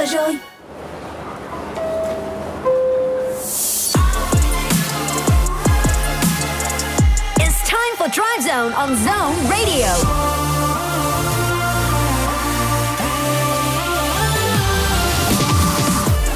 giờ rồi It's time for Drive Zone on Zone Radio.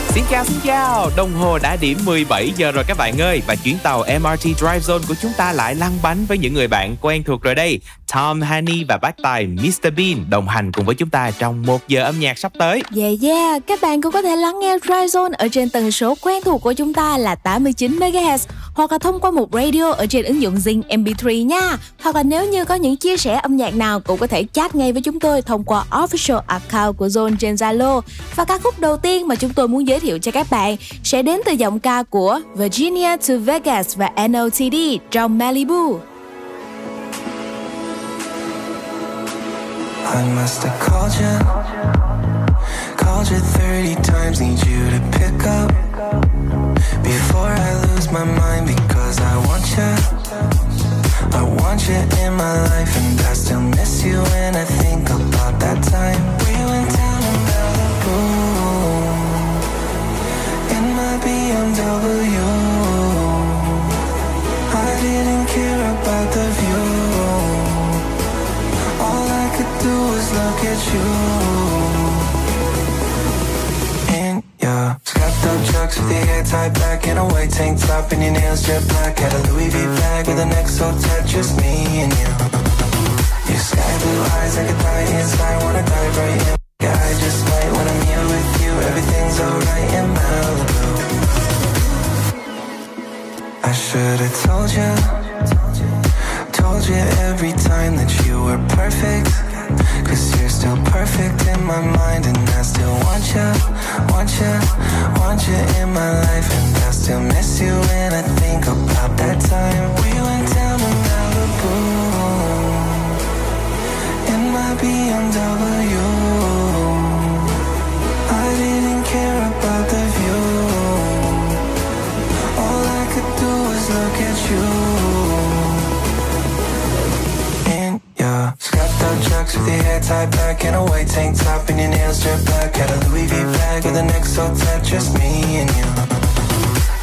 Xin chào xin chào, đồng hồ đã điểm 17 giờ rồi các bạn ơi và chuyến tàu MRT Drive Zone của chúng ta lại lăn bánh với những người bạn quen thuộc rồi đây. Tom Honey và bác tài Mr Bean đồng hành cùng với chúng ta trong một giờ âm nhạc sắp tới. Yeah yeah, các bạn cũng có thể lắng nghe Drive Zone ở trên tần số quen thuộc của chúng ta là 89 MHz hoặc là thông qua một radio ở trên ứng dụng Zing MP3 nha. Hoặc là nếu như có những chia sẻ âm nhạc nào cũng có thể chat ngay với chúng tôi thông qua official account của Zone trên Zalo. Và ca khúc đầu tiên mà chúng tôi muốn giới thiệu cho các bạn sẽ đến từ giọng ca của Virginia to Vegas và NOTD trong Malibu. I must have called you, called you 30 times, need you to pick up. Before I lose my mind because I want you, I want you in my life, and I still miss you when I think about that time. We went down to Malibu in my BMW. At you. In your scuffed up chucks with your hair tied back in a white tank top and your nails jet black. Had a Louis V bag with a neck so just me and you. Your sky blue eyes, I could die inside, wanna dive right in. Yeah, I just might when I'm here with you. Everything's alright in Malibu. I should've told you, told you every time that you were perfect. Cause you're still perfect in my mind, and I still want you, want you, want you in my life. And I still miss you when I think about that time we went down to Malibu in my BMW. Up chucks with your hair tied back in a white tank top and your nails jet black. Had a Louis V bag with a neck so tight, just me and you.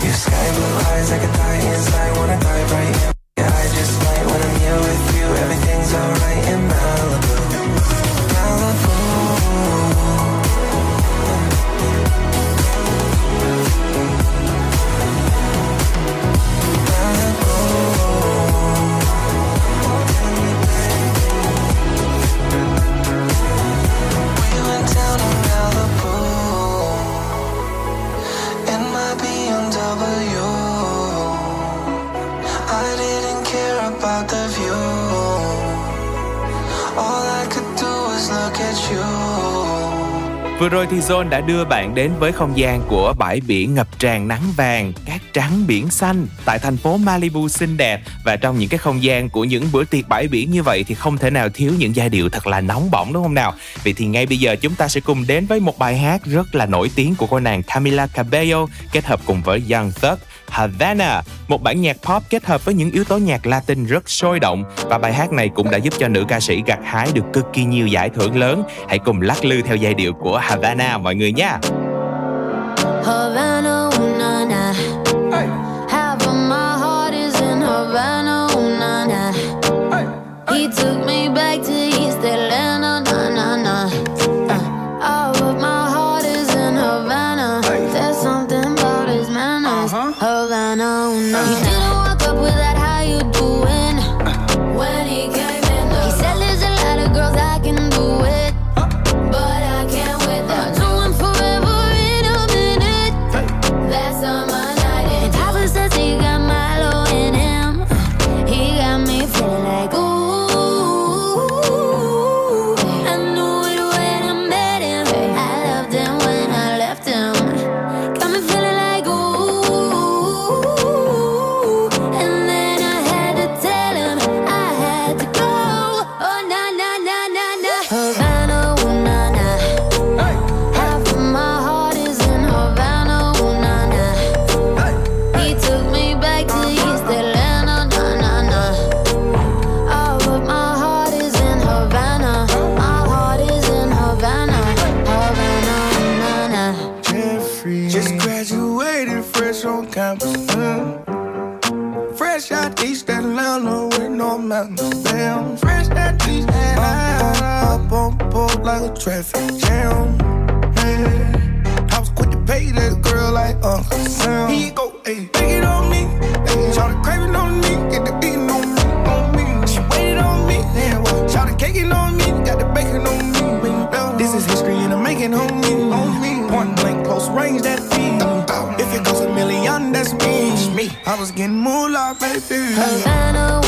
Your sky blue eyes, I could die inside, wanna dive right in. Yeah, I just might when I'm here with you. Everything's alright Vừa rồi thì Zone đã đưa bạn đến với không gian của bãi biển ngập tràn nắng vàng, cát trắng biển xanh tại thành phố Malibu xinh đẹp và trong những cái không gian của những bữa tiệc bãi biển như vậy thì không thể nào thiếu những giai điệu thật là nóng bỏng đúng không nào? Vậy thì ngay bây giờ chúng ta sẽ cùng đến với một bài hát rất là nổi tiếng của cô nàng Camila Cabello kết hợp cùng với Young Thug Havana, một bản nhạc pop kết hợp với những yếu tố nhạc Latin rất sôi động và bài hát này cũng đã giúp cho nữ ca sĩ gặt hái được cực kỳ nhiều giải thưởng lớn. Hãy cùng lắc lư theo giai điệu của Havana mọi người nha. Havana, ooh, na, na. Half of my heart is in Havana, ooh, na, na. He took traffic jam. Yeah. I was quick to pay that girl like Uncle Sam. He go, hey, take it on me. Hey, try to crave on me. Get the beating on me, on me. She waited on me. Yeah, well, try on me. Got the bacon on me. This is history and I'm making on me. On me. Point blank, close range, that feed. If it goes a million, that's me. I was getting like baby. Havana,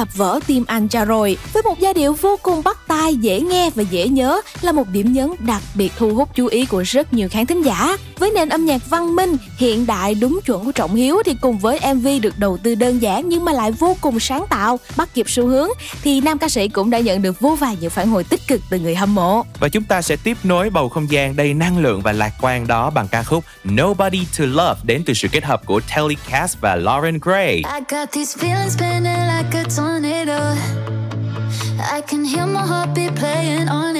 đập vỡ tim anh cha rồi. Với một giai điệu vô cùng bắt tai, dễ nghe và dễ nhớ là một điểm nhấn đặc biệt thu hút chú ý của rất nhiều khán thính giả nền âm nhạc văn minh, hiện đại đúng chuẩn của Trọng Hiếu thì cùng với MV được đầu tư đơn giản nhưng mà lại vô cùng sáng tạo, bắt kịp xu hướng thì nam ca sĩ cũng đã nhận được vô vài những phản hồi tích cực từ người hâm mộ. Và chúng ta sẽ tiếp nối bầu không gian đầy năng lượng và lạc quan đó bằng ca khúc Nobody to Love đến từ sự kết hợp của Telly Cass và Lauren Gray. I got these feelings spinning like a tornado. I can hear my heartbeat playing on it.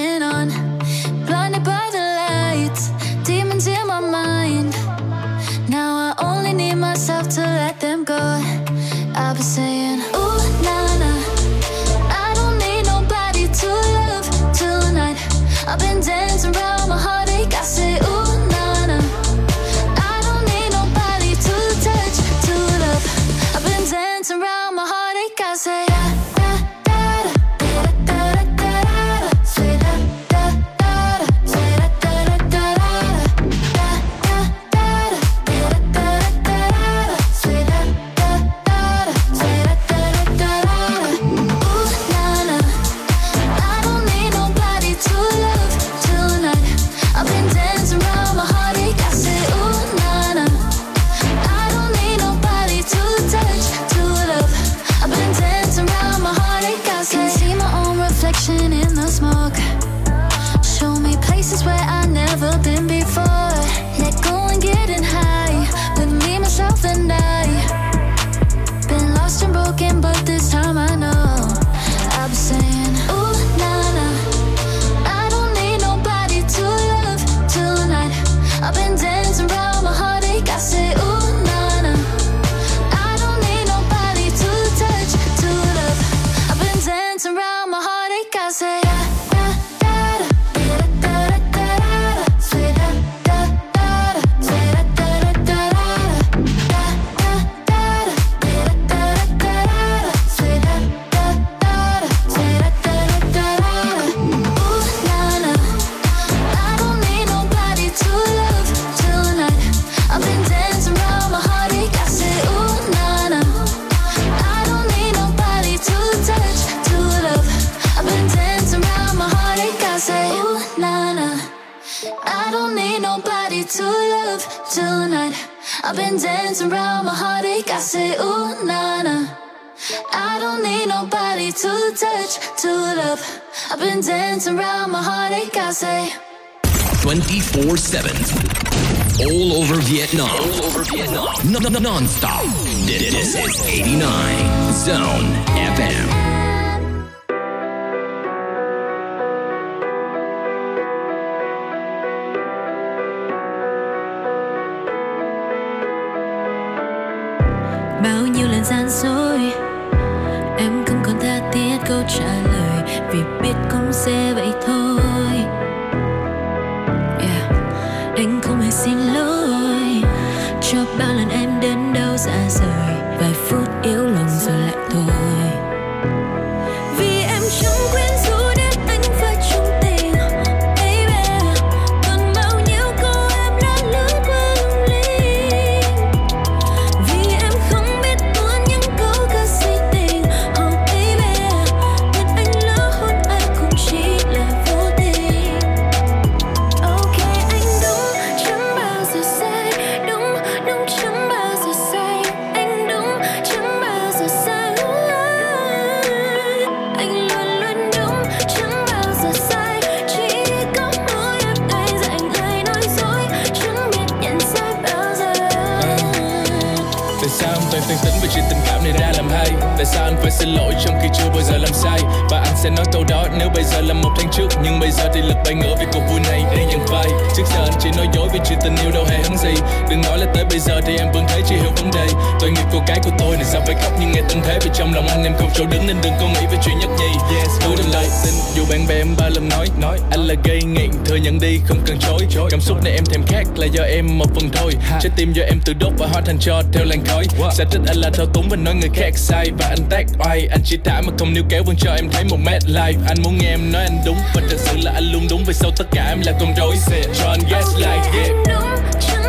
sẽ trách anh là thao túng và nói người khác sai. Và anh tác oai anh chỉ thả mà không níu kéo vẫn cho em thấy một mét live. Anh muốn nghe em nói anh đúng và thật sự là anh luôn đúng. Về sau tất cả em là con rối. Sẽ cho anh gaslight yeah.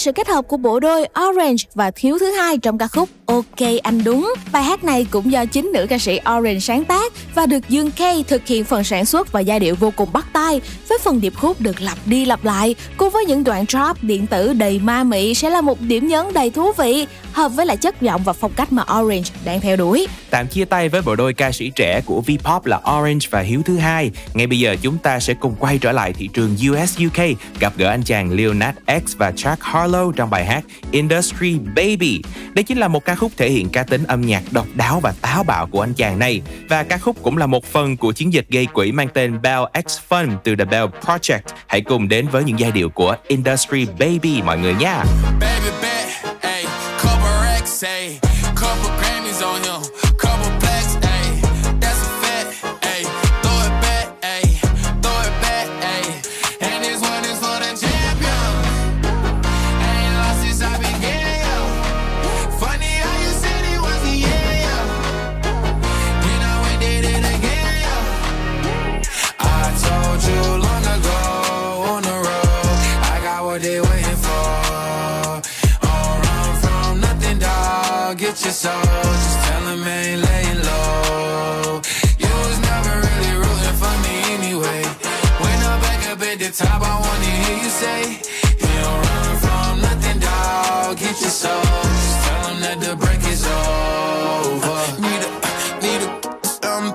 Sự kết hợp của bộ đôi Orange và Thiếu thứ hai trong ca khúc. Ok, Anh Đúng. Bài hát này cũng do chính nữ ca sĩ Orange sáng tác và được Dương K thực hiện phần sản xuất và giai điệu vô cùng bắt tai với phần điệp khúc được lặp đi lặp lại, cùng với những đoạn drop điện tử đầy ma mị sẽ là một điểm nhấn đầy thú vị, hợp với lại chất giọng và phong cách mà Orange đang theo đuổi. Tạm chia tay với bộ đôi ca sĩ trẻ của V-pop là Orange và Hiếu thứ hai. Ngay bây giờ chúng ta sẽ cùng quay trở lại thị trường US UK gặp gỡ anh chàng Leonard X và Jack Harlow trong bài hát Industry Baby. Đây chính là một ca khúc thể hiện cá tính âm nhạc độc đáo và táo bạo của anh chàng này và ca khúc cũng là một phần của chiến dịch gây quỹ mang tên Bell X Fund từ The Bell Project. Hãy cùng đến với những giai điệu của Industry Baby mọi người nha. Baby baby, hey, couple X, hey. Your soul. Just tell them ain't laying low. You was never really rooting for me anyway. When I'm back up at the top, I wanna hear you say, You don't run from nothing, dog. Get your soul. Just tell them that the break is over. Need a, need a, um,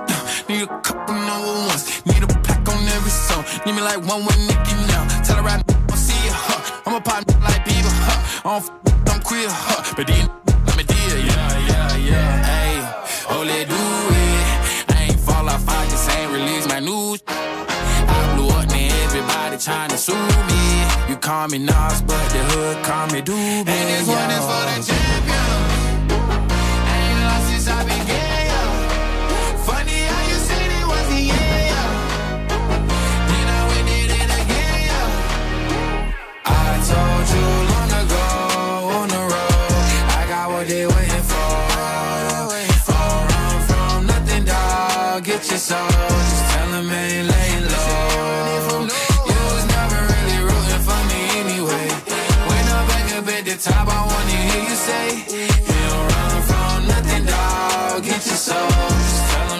need a couple number ones. Need a pack on every song. Need me like one with Nicki now. Tell her now, I'll see ya, huh? I'm a pop like Bieber, huh? I don't f- I'm queer, huh? But then trying to sue me. You call me Nas, but the hood call me Doobie. And this one is for the champion. I ain't lost since I yo. Funny how you said it was the yo. Then I went did it again, yo. I told you long ago on the road, I got what they waiting for. Run from nothing, dog. Get your soul.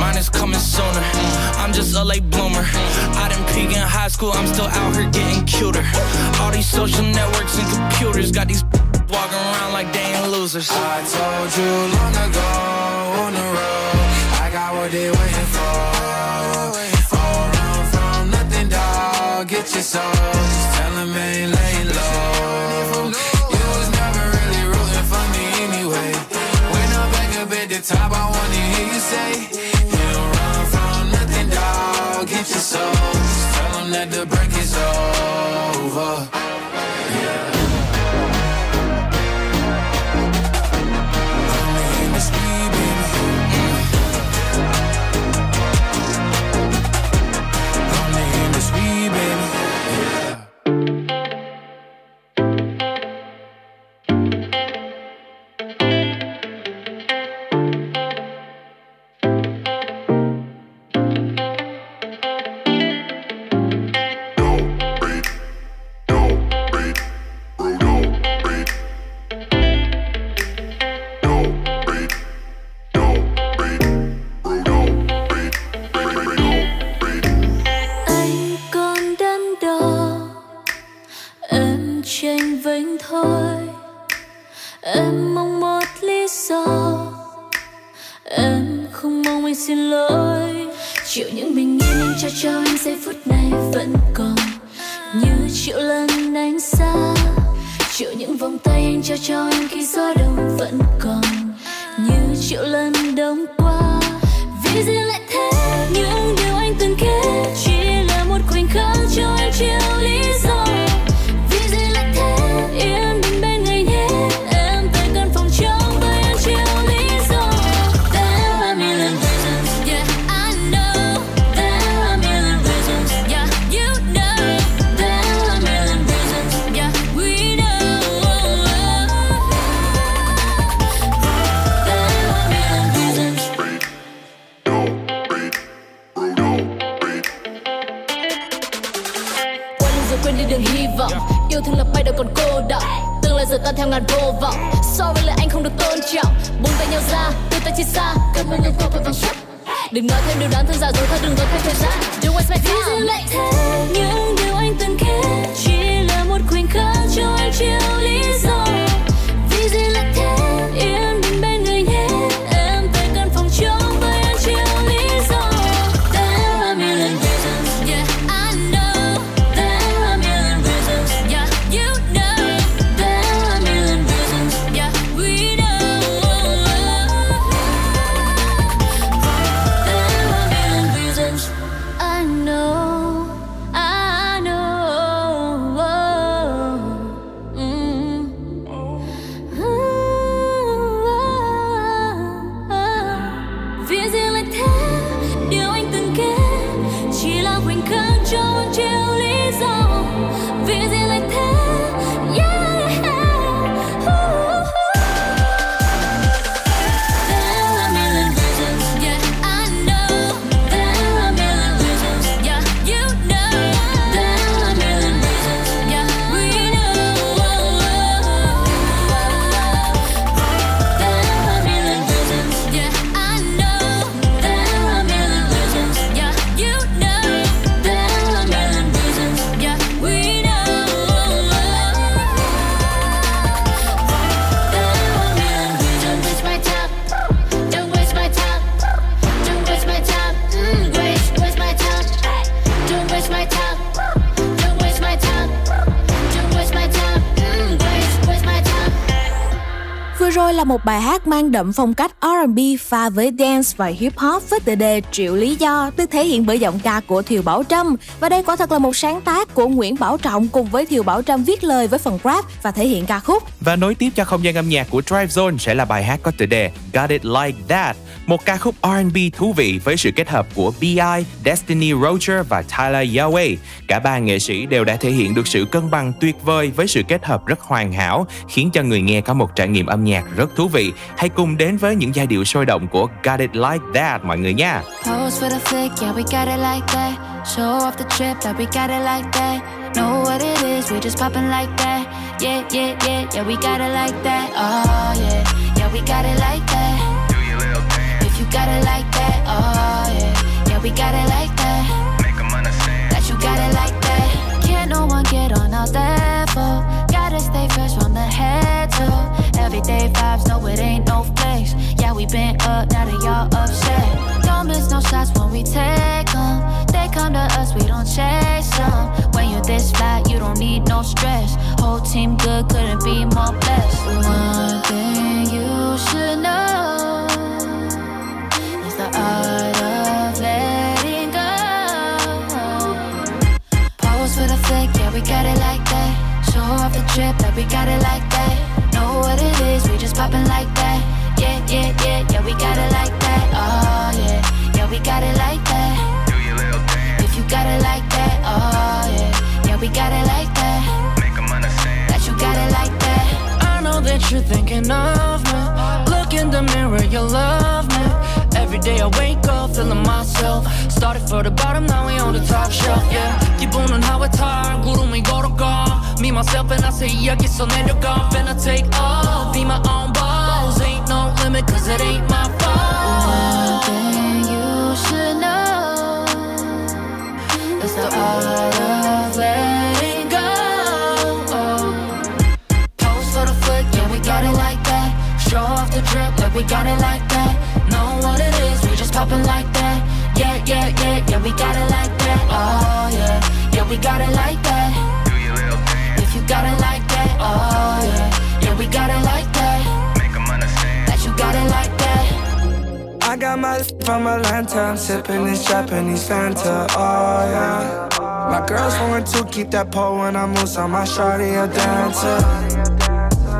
mine is coming sooner. I'm just a late bloomer. I didn't peak in high school, I'm still out here getting cuter. All these social networks and computers got these walking around like they ain't losers. I told you long ago on the road, I got what they waiting for. Run from nothing, dog. Get your soul. Just tell them ain't laying low. You was never really rooting for me anyway. When I'm back up at the top, I wanna hear you say, your soul. Tell them that the break is over. Bài hát mang đậm phong cách R&B pha với dance và hip hop với tựa đề Triệu Lý Do được thể hiện bởi giọng ca của Thiều Bảo Trâm. Và đây quả thật là một sáng tác của Nguyễn Bảo Trọng cùng với Thiều Bảo Trâm viết lời với phần rap và thể hiện ca khúc. Và nối tiếp cho không gian âm nhạc của Drive Zone sẽ là bài hát có tựa đề Got It Like That, một ca khúc R&B thú vị với sự kết hợp của B.I., Destiny Roger và Tyler Yahweh. Cả ba nghệ sĩ đều đã thể hiện được sự cân bằng tuyệt vời với sự kết hợp rất hoàn hảo, khiến cho người nghe có một trải nghiệm âm nhạc rất thú vị. Hãy cùng đến với những giai điệu sôi động của Got It Like That mọi người nha. Pose for the flick, yeah, we got it like that. Show off the trip, that we got it like that. Know what it is, we just poppin' like that. Yeah, yeah, yeah, yeah, we got it like that. Oh, yeah, yeah, we got it like that. Got it like that, oh, yeah, yeah, we got it like that. That you got it like that. Can't no one get on our level. Gotta stay fresh from the head to everyday vibes. No, it ain't no flex. Yeah, we been up, now that y'all upset. Don't miss no shots when we take 'em. They come to us, we don't chase 'em. When you're this flat, you don't need no stress. Whole team good, couldn't be more blessed. One thing you should know the art of letting go. Pose for the flick, yeah, we got it like that. Show off the trip, that we got it like that. Know what it is, we just poppin' like that. Yeah, yeah, yeah, yeah, we got it like that. Oh, yeah, yeah, we got it like that. If you got it like that, oh, yeah, yeah, we got it like that. Make them understand that you got it like that. I know that you're thinking of me. Look in the mirror, you love me. Every day I wake up feeling myself. Started for the bottom, now we on the top shelf, yeah. 기분은 하와 타, 구름 위 걸어가. Me, myself and I say 여기서 And I take off, be my own boss. Ain't no limit cause it ain't my fault. One thing you should know Is the art of letting go. Pose for the flick, yeah we got it like that. Show off the drip, like we got it like that. No one yeah, yeah, yeah, yeah, we got it like that. Oh yeah, yeah, we got it like that. If you got it like that, oh yeah, yeah, we got it like that. Make 'em understand that you got it like that. I got my from Atlanta, I'm sipping this Japanese Fanta, oh yeah. My girls want to keep that pole when I move, so my shawty a dancer.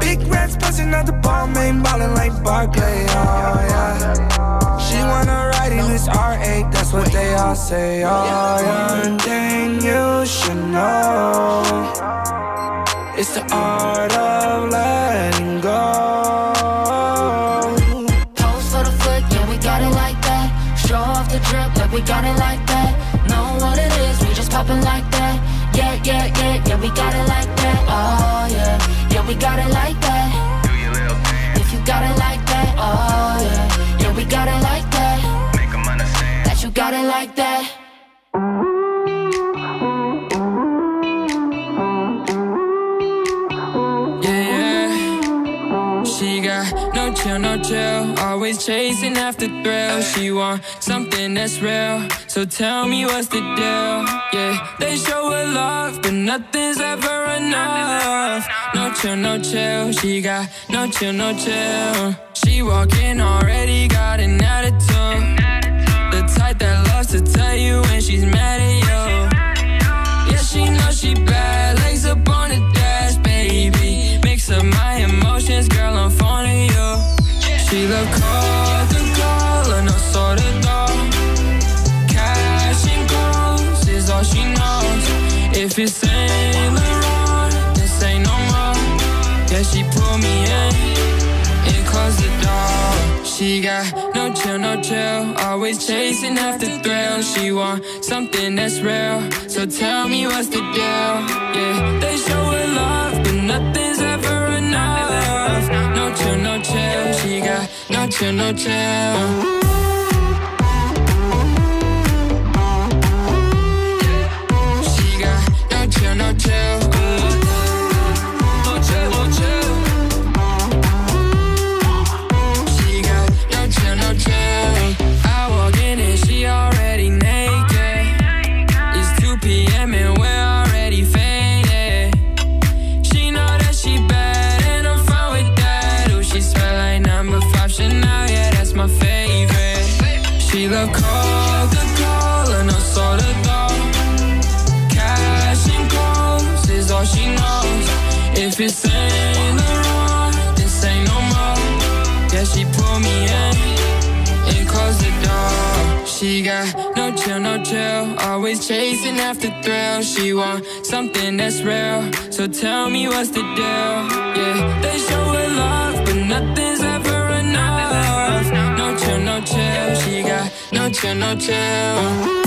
Big rats busting out the ball, main ballin' like Barclay, oh yeah. She wanna ride in this R8, that's what they all say, oh yeah. And you should know, it's the art of letting go. Pose for the flick, yeah, we got it like that. Show off the drip, yeah, we got it like that. Know what it is, we just poppin' like that. Yeah, yeah, yeah, yeah, we got it like that. Oh yeah, yeah, we got it like that. Do your little thing. If you got it like that, oh yeah, yeah, we got it like got it like that. Yeah. She got no chill, no chill. Always chasing after thrill. She want something that's real. So tell me what's the deal? Yeah, they show her love, but nothing's ever enough. No chill, no chill. She got no chill, no chill. She walking already got an attitude. The type that loves to tell you when she's mad at you. Yeah, she knows she bad. Legs up on the dash, baby. Mix up my emotions, girl, I'm fond you. She love call the call and no sort of dog. Cash and goals is all she knows. If it's She got no chill, no chill. Always chasing after thrill. She want something that's real. So tell me what's the deal? Yeah, they show her love, but nothing's ever enough. No chill, no chill. She got no chill, no chill. Always chasing after thrill. She want something that's real. So tell me what's the deal? Yeah, they show her love, but nothing's ever enough. No chill, no chill. She got no chill, no chill.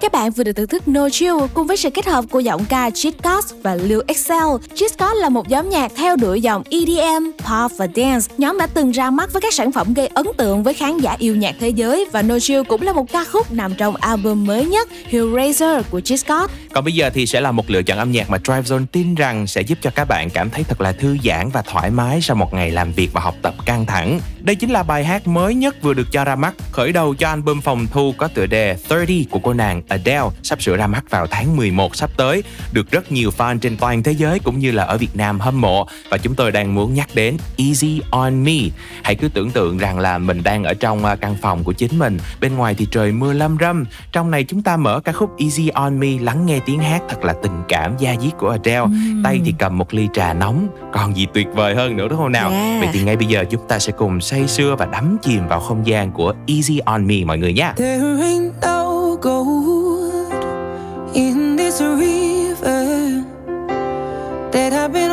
Các bạn vừa được thưởng thức No Chill cùng với sự kết hợp của giọng ca Cheat Codes và Lil Excel. Cheat Codes là một nhóm nhạc theo đuổi dòng EDM, pop và dance. Nhóm đã từng ra mắt với các sản phẩm gây ấn tượng với khán giả yêu nhạc thế giới và No Chill cũng là một ca khúc nằm trong album mới nhất Hellraiser của Cheat Codes. Còn bây giờ thì sẽ là một lựa chọn âm nhạc mà Drive Zone tin rằng sẽ giúp cho các bạn cảm thấy thật là thư giãn và thoải mái sau một ngày làm việc và học tập căng thẳng. Đây chính là bài hát mới nhất vừa được cho ra mắt, khởi đầu cho album phòng thu có tựa đề 30 của cô nàng Adele sắp sửa ra mắt vào tháng 11 sắp tới, được rất nhiều fan trên toàn thế giới cũng như là ở Việt Nam hâm mộ và chúng tôi đang muốn nhắc đến Easy on Me. Hãy cứ tưởng tượng rằng là mình đang ở trong à, căn phòng của chính mình, bên ngoài thì trời mưa lâm râm, trong này chúng ta mở ca khúc Easy on Me lắng nghe tiếng hát thật là tình cảm da diết của Adele, tay thì cầm một ly trà nóng, còn gì tuyệt vời hơn nữa đúng không nào? Yeah. Vậy thì ngay bây giờ chúng ta sẽ cùng say sưa và đắm chìm vào không gian của Easy on Me mọi người nha. Gold in this river that I've been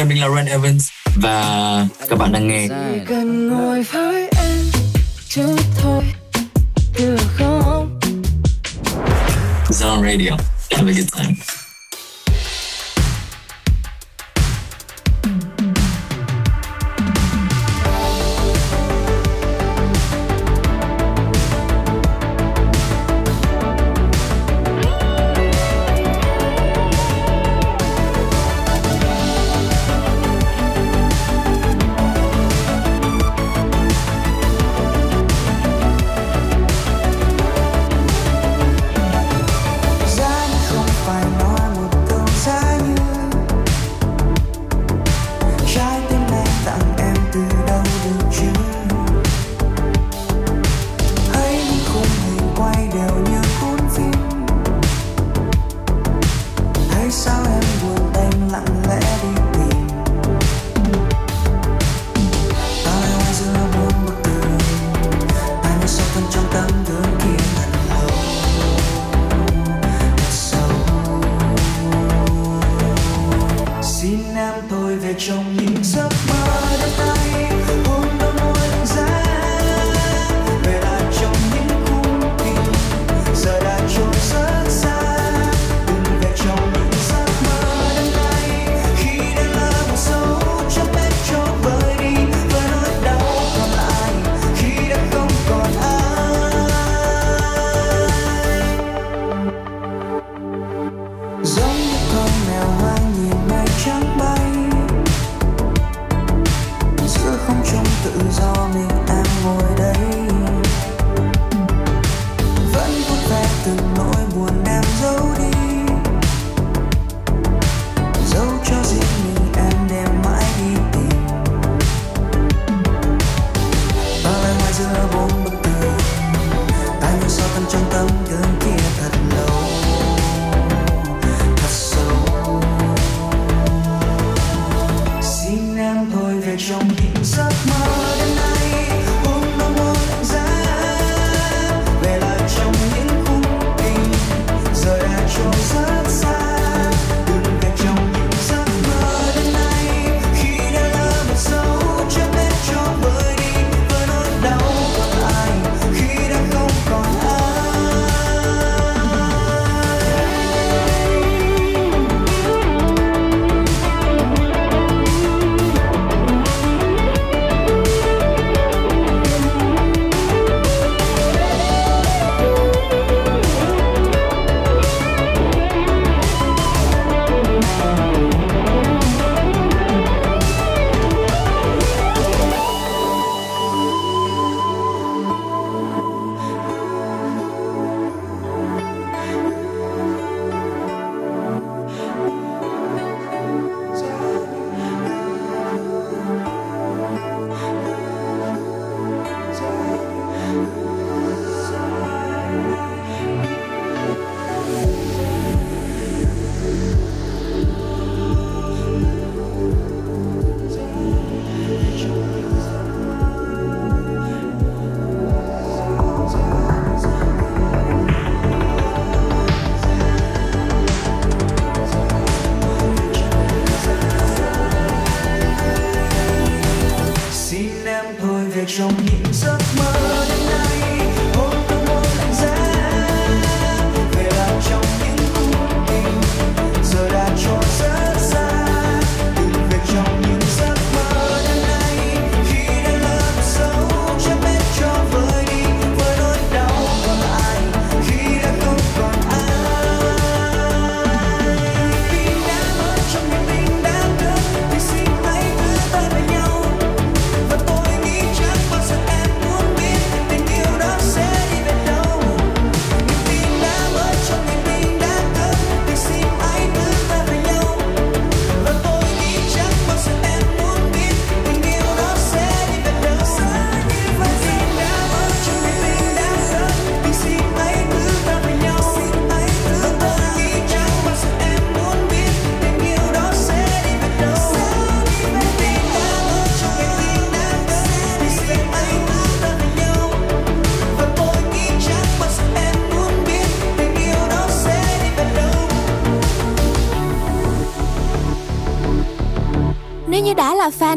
người, mình là Ren Evans Và các bạn đang nghe. Dạ. Cần ngồi với em chút thôi Được không? Zone Radio. Have a good time.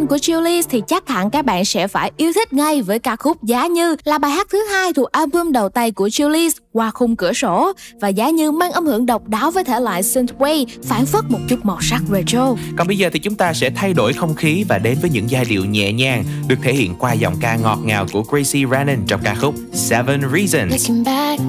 của Julie thì chắc hẳn các bạn sẽ phải yêu thích ngay với ca khúc Giá Như là bài hát thứ hai thuộc album đầu tay của Julie qua khung cửa sổ và Giá Như mang âm hưởng độc đáo với thể loại synthwave phản phất một chút màu sắc retro. Còn bây giờ thì chúng ta sẽ thay đổi không khí và đến với những giai điệu nhẹ nhàng được thể hiện qua giọng ca ngọt ngào của Gracie Rannon trong ca khúc Seven Reasons. Looking back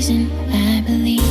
reason I believe.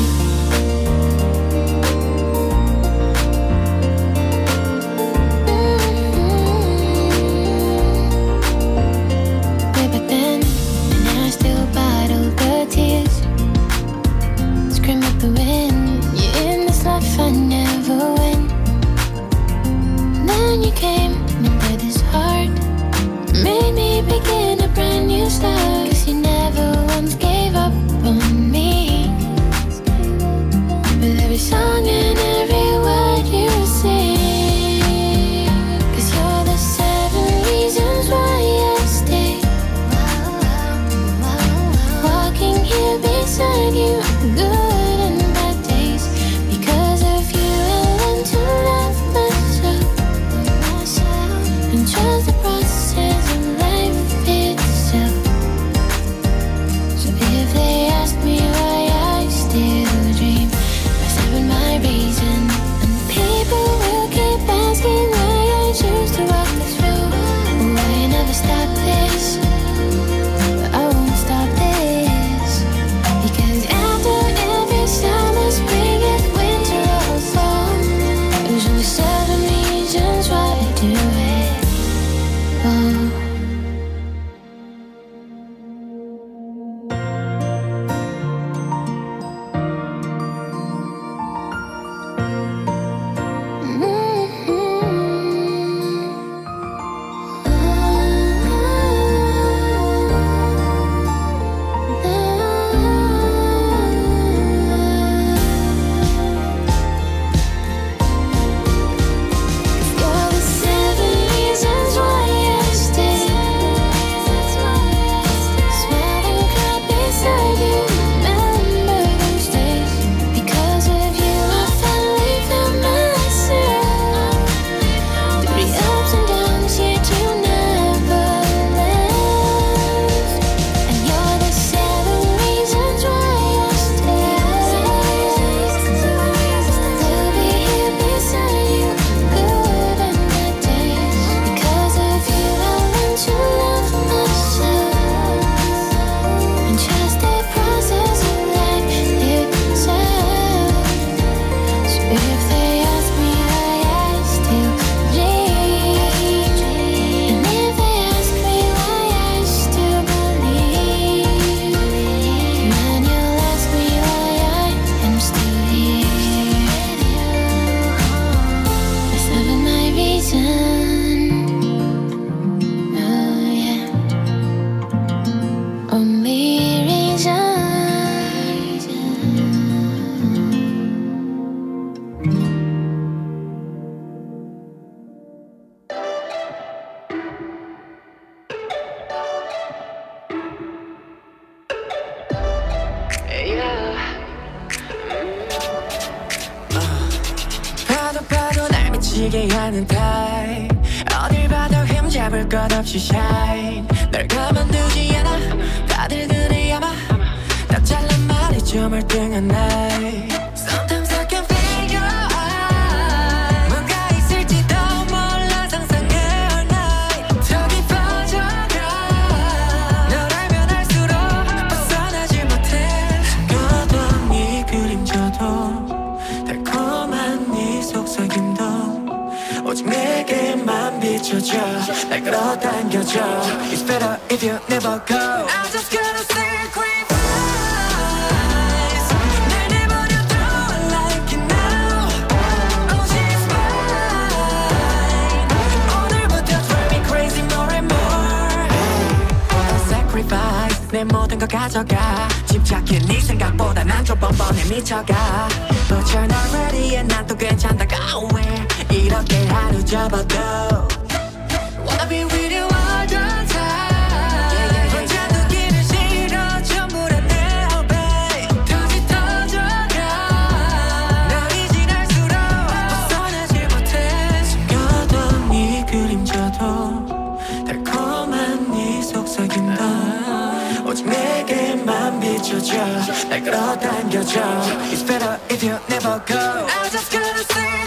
끌어당겨줘 It's better if you never go I just gotta sacrifice Oh 내 모든 걸 가져가 집착해 네 생각보다 난 좀 뻔뻔해 미쳐가 But you're not ready and 난또 괜찮다가 왜 이렇게 하루 접어도 날 끌어당겨줘 It's better if you never go I just gotta sacrifice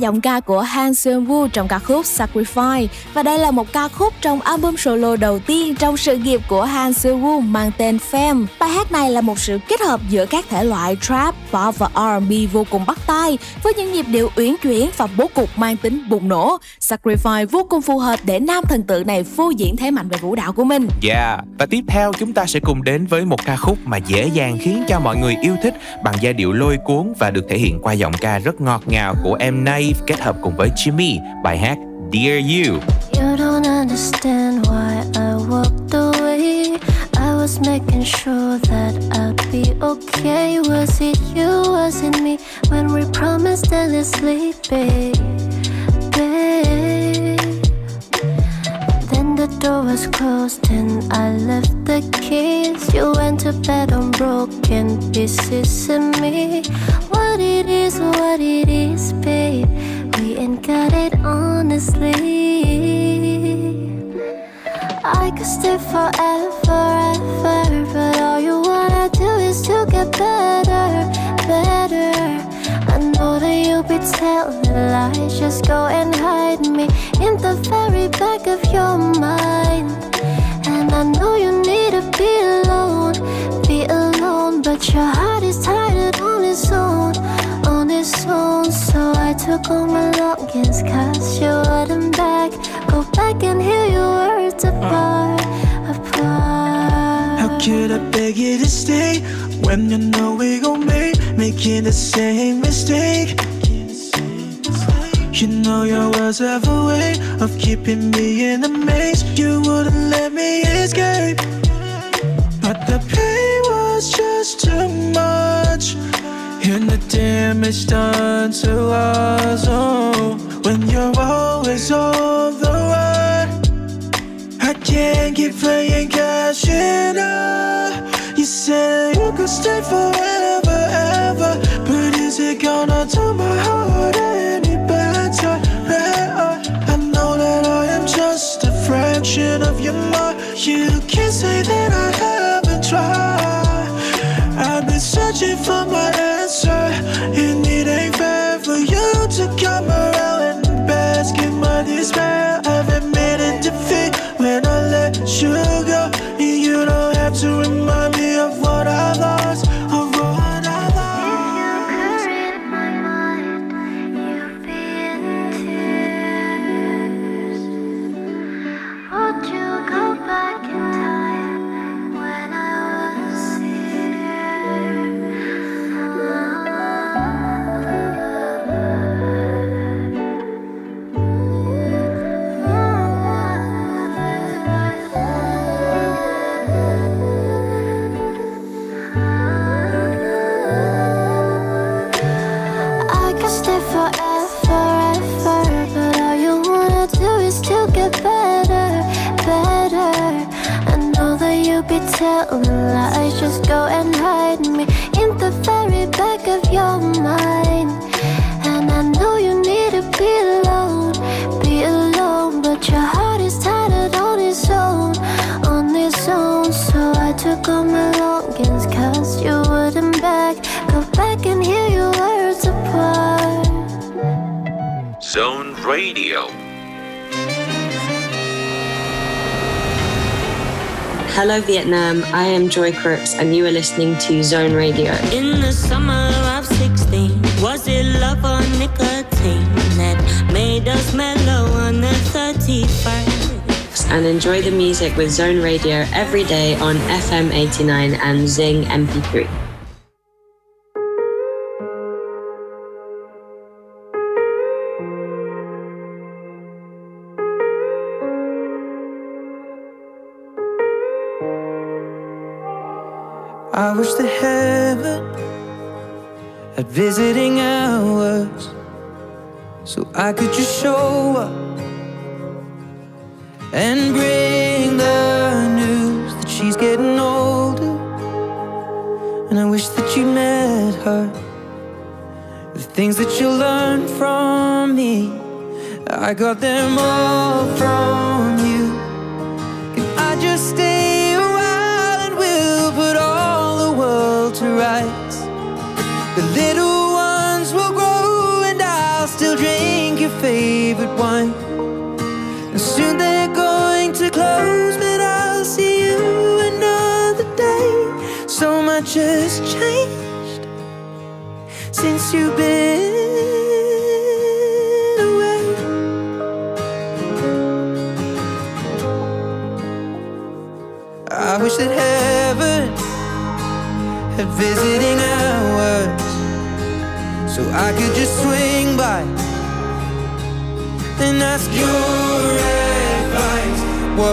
giọng ca của Han Seung Woo trong ca khúc Sacrifice và đây là một ca khúc trong album solo đầu tiên trong sự nghiệp của Han Seung Woo mang tên Fame. Bài hát này là một sự kết hợp giữa các thể loại trap, pop và R&B vô cùng bắt tai với những nhịp điệu uyển chuyển và bố cục mang tính bùng nổ. Sacrifice vô cùng phù hợp để nam thần tượng này phô diễn thế mạnh về vũ đạo của mình. Yeah, và tiếp theo chúng ta sẽ cùng đến với một ca khúc mà dễ dàng khiến cho mọi người yêu thích bằng giai điệu lôi cuốn và được thể hiện qua giọng ca rất ngọt ngào của em Steve kết hợp cùng với Jimmy, bài hát Dear You. You don't understand why I walked away. I was making sure that I'd be okay. Was it you? Was it me? When we promised endlessly, babe, babe. The door was closed and I left the keys. You went to bed on broken pieces of me. What it is, what it is, babe. We ain't got it honestly. I could stay forever, be telling lies, just go and hide me in the very back of your mind. And I know you need to be alone, be alone, but your heart is tired on its own, on its own. So I took all my longings, cause you wasn't back. Go back and hear your words apart, apart. How could I beg you to stay when you know we gon' make making the same mistake? Know your words have a way of keeping me in a maze. You wouldn't let me escape, but the pain was just too much. And the damage done to us. Oh, when you're always on the run. can't keep playing cash in You said you could stay forever, ever. But is it gonna do my heart You can't say that I Hello, Vietnam. I am Joy Crooks, and you are listening to Zone Radio. In the summer of 16, was it love or nicotine that made us mellow on the 31st? And enjoy the music with Zone Radio every day on FM 89 and Zing MP3. Wish that heaven had visiting hours so I could just show up and bring the news that she's getting older. And I wish that you met her. The things that you learned from me, I got them all from you. Can I just stay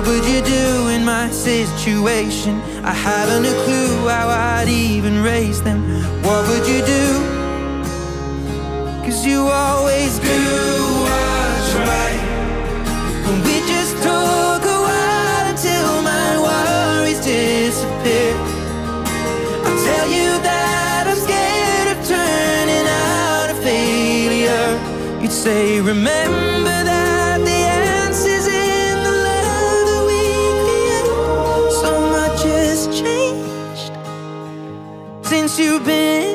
would you do in my situation? I haven't a clue how I'd even raise them. What would you do? Cause you always do what's right. And we just took a while until my worries disappear. I'll tell you that I'm scared of turning out a failure. You'd say, remember that you've been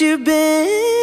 you've been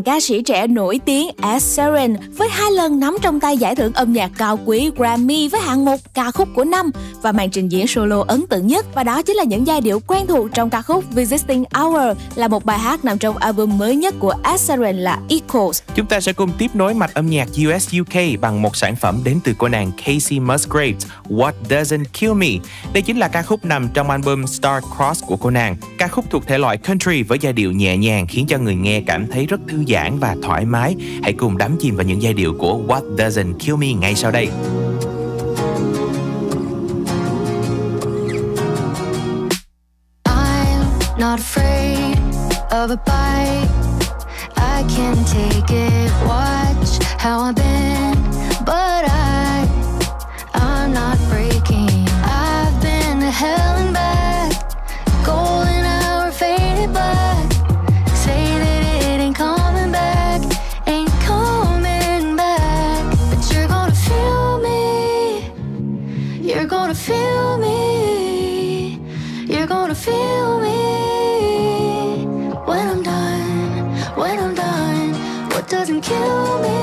Chàng ca sĩ trẻ nổi tiếng Ed Sheeran với hai lần nắm trong tay giải thưởng âm nhạc cao quý Grammy với hạng mục ca khúc của năm và màn trình diễn solo ấn tượng nhất và đó chính là những giai điệu quen thuộc trong ca khúc Visiting Hour là một bài hát nằm trong album mới nhất của Ed Sheeran là Echoes. Chúng ta sẽ cùng tiếp nối mạch âm nhạc US UK bằng một sản phẩm đến từ cô nàng Casey Musgraves, What Doesn't Kill Me. Đây chính là ca khúc nằm trong album Star Cross của cô nàng. Ca khúc thuộc thể loại country với giai điệu nhẹ nhàng khiến cho người nghe cảm thấy rất thư giãn và thoải mái. Hãy cùng đắm chìm vào những giai điệu của What Doesn't Kill Me ngay sau đây. I'm not afraid of a bite. I can take it. Watch how I've been, but kill me?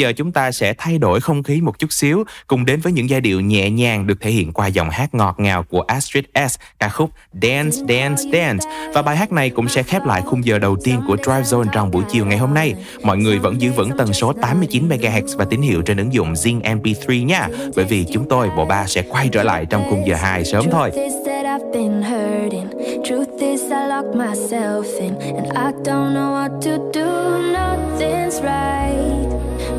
Giờ chúng ta sẽ thay đổi không khí một chút xíu cùng đến với những giai điệu nhẹ nhàng được thể hiện qua dòng hát ngọt ngào của Astrid S, ca khúc Dance Dance Dance. Và bài hát này cũng sẽ khép lại khung giờ đầu tiên của Drive Zone trong buổi chiều ngày hôm nay. Mọi người vẫn giữ vững tần số 89 MHz và tín hiệu trên ứng dụng Zing MP3 nha. Bởi vì chúng tôi bộ ba sẽ quay trở lại trong khung giờ 2 sớm thôi. Truth is I myself in, and I don't know what to do. Nothing's right,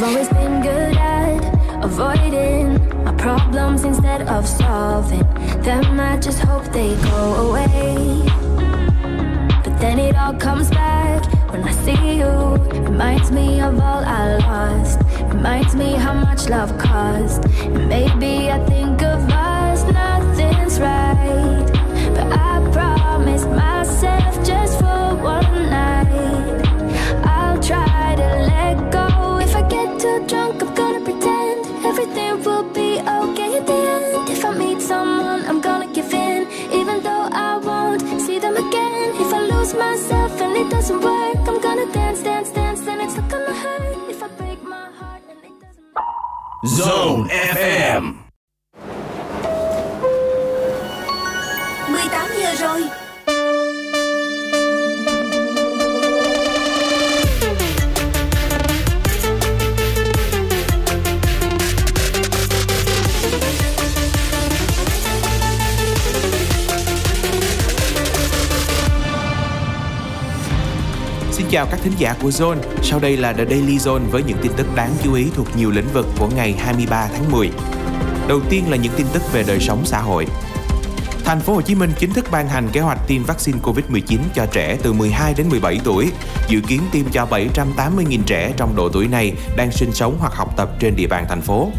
I've always been good at avoiding my problems instead of solving them. I just hope they go away. But then it all comes back when I see you. Reminds me of all I lost. Reminds me how much love cost. And maybe I think of us, nothing's right. But I promised myself just for one night. I'll try too drunk, I'm gonna pretend Everything will be okay at the end. If I meet someone, I'm gonna give in Even though I won't see them again. If I lose myself and it doesn't work I'm gonna dance, dance, dance and it's not gonna hurt. If I break my heart and it doesn't Zone FM chào các thính giả của Zone. Sau đây là The Daily Zone với những tin tức đáng chú ý thuộc nhiều lĩnh vực của ngày 23 tháng 10. Đầu tiên là những tin tức về đời sống xã hội. Thành phố Hồ Chí Minh chính thức ban hành kế hoạch tiêm vaccine COVID-19 cho trẻ từ 12 đến 17 tuổi, dự kiến tiêm cho 780.000 trẻ trong độ tuổi này đang sinh sống hoặc học tập trên địa bàn thành phố.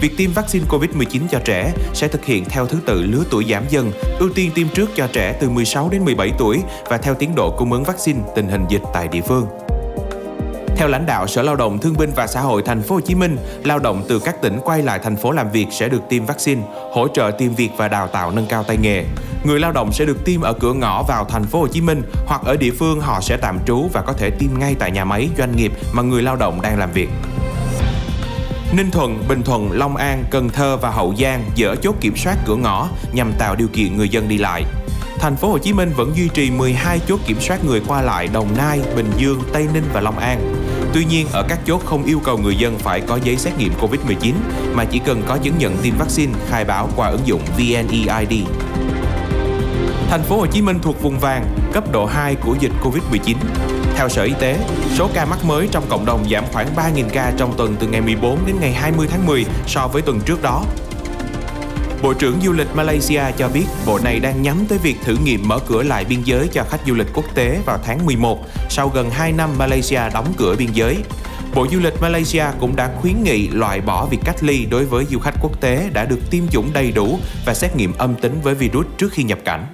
Việc tiêm vaccine COVID-19 cho trẻ sẽ thực hiện theo thứ tự lứa tuổi giảm dần, ưu tiên tiêm trước cho trẻ từ 16 đến 17 tuổi và theo tiến độ cung ứng vaccine tình hình dịch tại địa phương. Theo lãnh đạo Sở Lao động Thương binh và Xã hội Thành phố Hồ Chí Minh, lao động từ các tỉnh quay lại thành phố làm việc sẽ được tiêm vaccine, hỗ trợ tìm việc và đào tạo nâng cao tay nghề. Người lao động sẽ được tiêm ở cửa ngõ vào Thành phố Hồ Chí Minh hoặc ở địa phương họ sẽ tạm trú và có thể tiêm ngay tại nhà máy, doanh nghiệp mà người lao động đang làm việc. Ninh Thuận, Bình Thuận, Long An, Cần Thơ và Hậu Giang dỡ chốt kiểm soát cửa ngõ nhằm tạo điều kiện người dân đi lại. Thành phố Hồ Chí Minh vẫn duy trì 12 chốt kiểm soát người qua lại Đồng Nai, Bình Dương, Tây Ninh và Long An. Tuy nhiên, ở các chốt không yêu cầu người dân phải có giấy xét nghiệm COVID-19 mà chỉ cần có chứng nhận tiêm vaccine khai báo qua ứng dụng VNeID. Thành phố Hồ Chí Minh thuộc vùng vàng, cấp độ 2 của dịch Covid-19. Theo Sở Y tế, số ca mắc mới trong cộng đồng giảm khoảng 3.000 ca trong tuần từ ngày 14 đến ngày 20 tháng 10 so với tuần trước đó. Bộ trưởng Du lịch Malaysia cho biết bộ này đang nhắm tới việc thử nghiệm mở cửa lại biên giới cho khách du lịch quốc tế vào tháng 11 sau gần 2 năm Malaysia đóng cửa biên giới. Bộ Du lịch Malaysia cũng đã khuyến nghị loại bỏ việc cách ly đối với du khách quốc tế đã được tiêm chủng đầy đủ và xét nghiệm âm tính với virus trước khi nhập cảnh.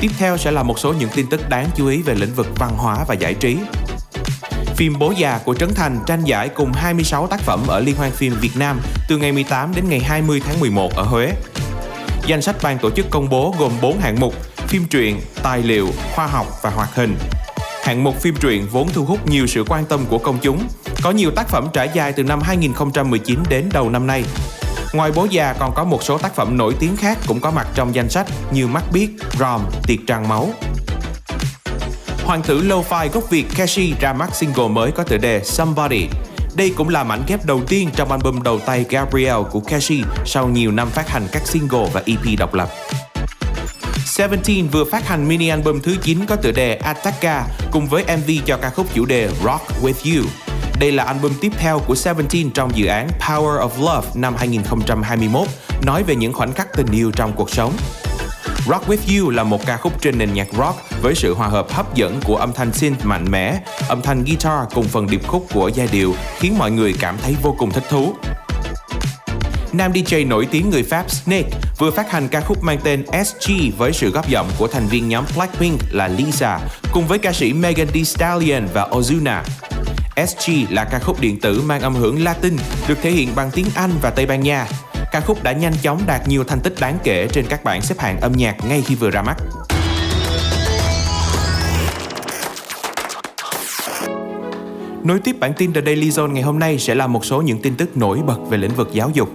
Tiếp theo sẽ là một số những tin tức đáng chú ý về lĩnh vực văn hóa và giải trí. Phim Bố già của Trấn Thành tranh giải cùng 26 tác phẩm ở Liên hoan phim Việt Nam từ ngày 18 đến ngày 20 tháng 11 ở Huế. Danh sách ban tổ chức công bố gồm 4 hạng mục: phim truyện, tài liệu, khoa học và hoạt hình. Hạng mục phim truyện vốn thu hút nhiều sự quan tâm của công chúng, có nhiều tác phẩm trải dài từ năm 2019 đến đầu năm nay. Ngoài Bố già còn có một số tác phẩm nổi tiếng khác cũng có mặt trong danh sách như Mắt biết, Rom, Tiệc trăng máu. Hoàng tử lo-fi gốc Việt Kashi ra mắt single mới có tựa đề Somebody. Đây cũng là mảnh ghép đầu tiên trong album đầu tay Gabriel của Kashi sau nhiều năm phát hành các single và EP độc lập. Seventeen vừa phát hành mini album thứ 9 có tựa đề Attacca cùng với MV cho ca khúc chủ đề Rock With You. Đây là album tiếp theo của Seventeen trong dự án Power of Love năm 2021, nói về những khoảnh khắc tình yêu trong cuộc sống. Rock With You là một ca khúc trên nền nhạc rock với sự hòa hợp hấp dẫn của âm thanh synth mạnh mẽ, âm thanh guitar cùng phần điệp khúc của giai điệu khiến mọi người cảm thấy vô cùng thích thú. Nam DJ nổi tiếng người Pháp Snake vừa phát hành ca khúc mang tên SG với sự góp giọng của thành viên nhóm Blackpink là Lisa cùng với ca sĩ Megan Thee Stallion và Ozuna. SG là ca khúc điện tử mang âm hưởng Latin, được thể hiện bằng tiếng Anh và Tây Ban Nha. Ca khúc đã nhanh chóng đạt nhiều thành tích đáng kể trên các bảng xếp hạng âm nhạc ngay khi vừa ra mắt. Nối tiếp bản tin The Daily Zone ngày hôm nay sẽ là một số những tin tức nổi bật về lĩnh vực giáo dục.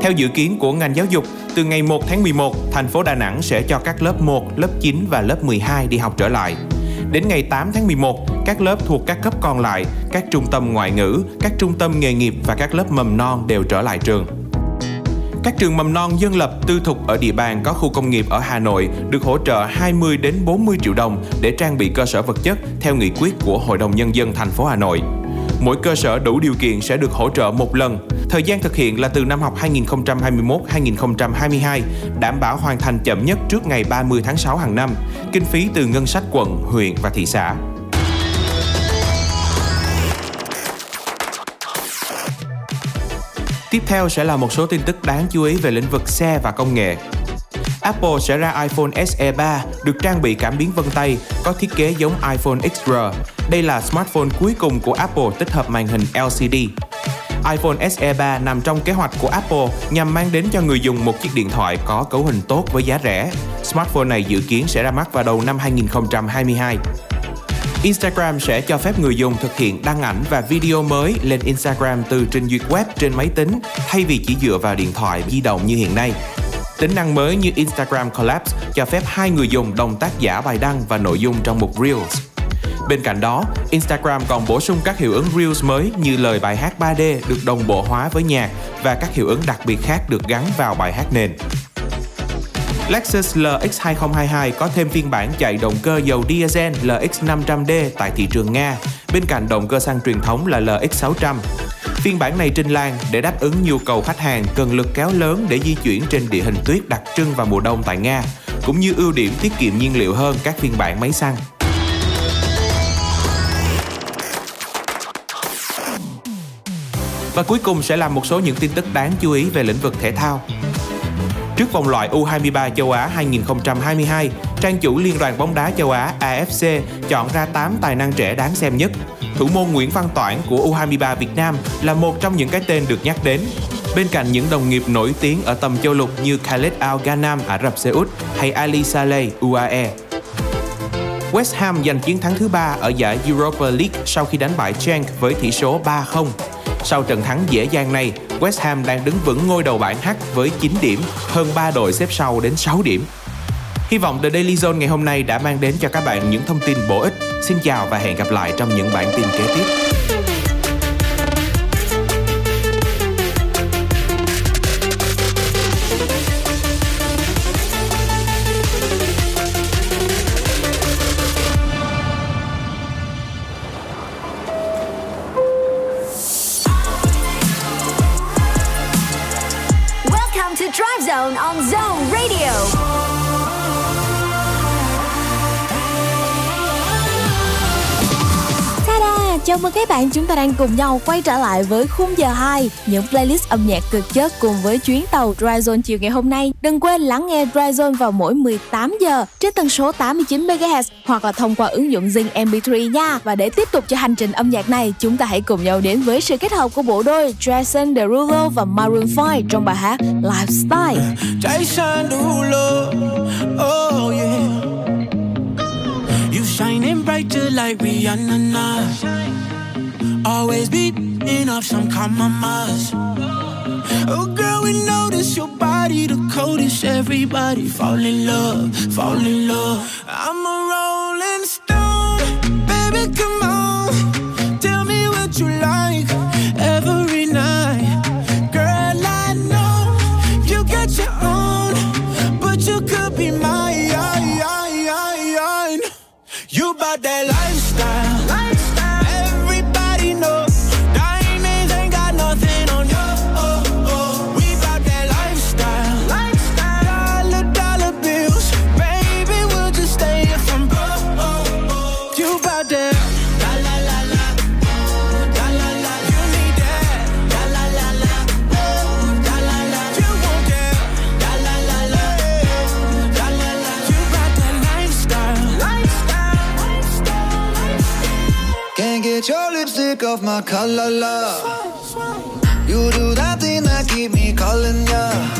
Theo dự kiến của ngành giáo dục, từ ngày 1 tháng 11, thành phố Đà Nẵng sẽ cho các lớp 1, lớp 9 và lớp 12 đi học trở lại. Đến ngày 8 tháng 11, các lớp thuộc các cấp còn lại, các trung tâm ngoại ngữ, các trung tâm nghề nghiệp và các lớp mầm non đều trở lại trường. Các trường mầm non dân lập tư thục ở địa bàn có khu công nghiệp ở Hà Nội được hỗ trợ 20 đến 40 triệu đồng để trang bị cơ sở vật chất theo nghị quyết của Hội đồng nhân dân thành phố Hà Nội. Mỗi cơ sở đủ điều kiện sẽ được hỗ trợ một lần. Thời gian thực hiện là từ năm học 2021-2022, đảm bảo hoàn thành chậm nhất trước ngày 30 tháng 6 hàng năm. Kinh phí từ ngân sách quận, huyện và thị xã. Tiếp theo sẽ là một số tin tức đáng chú ý về lĩnh vực xe và công nghệ. Apple sẽ ra iPhone SE 3 được trang bị cảm biến vân tay, có thiết kế giống iPhone XR. Đây là smartphone cuối cùng của Apple tích hợp màn hình LCD iPhone SE 3 nằm trong kế hoạch của Apple nhằm mang đến cho người dùng một chiếc điện thoại có cấu hình tốt với giá rẻ. Smartphone này dự kiến sẽ ra mắt vào đầu năm 2022. Instagram sẽ cho phép người dùng thực hiện đăng ảnh và video mới lên Instagram từ trình duyệt web trên máy tính thay vì chỉ dựa vào điện thoại di động như hiện nay. Tính năng mới như Instagram Collabs cho phép hai người dùng đồng tác giả bài đăng và nội dung trong một Reels. Bên cạnh đó, Instagram còn bổ sung các hiệu ứng Reels mới như lời bài hát 3D được đồng bộ hóa với nhạc và các hiệu ứng đặc biệt khác được gắn vào bài hát nền. Lexus LX 2022 có thêm phiên bản chạy động cơ dầu diesel LX 500D tại thị trường Nga, bên cạnh động cơ xăng truyền thống là LX 600. Phiên bản này trên lan để đáp ứng nhu cầu khách hàng cần lực kéo lớn để di chuyển trên địa hình tuyết đặc trưng vào mùa đông tại Nga, cũng như ưu điểm tiết kiệm nhiên liệu hơn các phiên bản máy xăng. Và cuối cùng sẽ là một số những tin tức đáng chú ý về lĩnh vực thể thao. Trước vòng loại U23 châu Á 2022, trang chủ Liên đoàn bóng đá châu Á AFC chọn ra 8 tài năng trẻ đáng xem nhất. Thủ môn Nguyễn Văn Toản của U23 Việt Nam là một trong những cái tên được nhắc đến. Bên cạnh những đồng nghiệp nổi tiếng ở tầm châu lục như Khaled Al Ghanam Ả Rập Xê Út hay Ali Saleh UAE. West Ham giành chiến thắng thứ ba ở giải Europa League sau khi đánh bại Genk với tỷ số 3-0. Sau trận thắng dễ dàng này, West Ham đang đứng vững ngôi đầu bảng H với 9 điểm, hơn 3 đội xếp sau đến 6 điểm. Hy vọng The Daily Zone ngày hôm nay đã mang đến cho các bạn những thông tin bổ ích. Xin chào và hẹn gặp lại trong những bản tin kế tiếp. Các bạn, chúng ta đang cùng nhau quay trở lại với khung giờ 2 Những playlist âm nhạc cực chất cùng với chuyến tàu Dryzone chiều ngày hôm nay. Đừng quên lắng nghe Dryzone vào mỗi 18 giờ trên tần số 89MHz Hoặc là thông qua ứng dụng Zing MP3 nha. Và để tiếp tục cho hành trình âm nhạc này Chúng ta hãy cùng nhau đến với sự kết hợp của bộ đôi Jason Derulo và Maroon 5 trong bài hát Lifestyle. Jason Derulo, oh yeah. You shining brighter like Rihanna now. Always beating off some compromise. Oh, girl, we notice your body the coldest. Everybody fall in love, fall in love. I'm a off my love. You do that thing that keep me calling ya.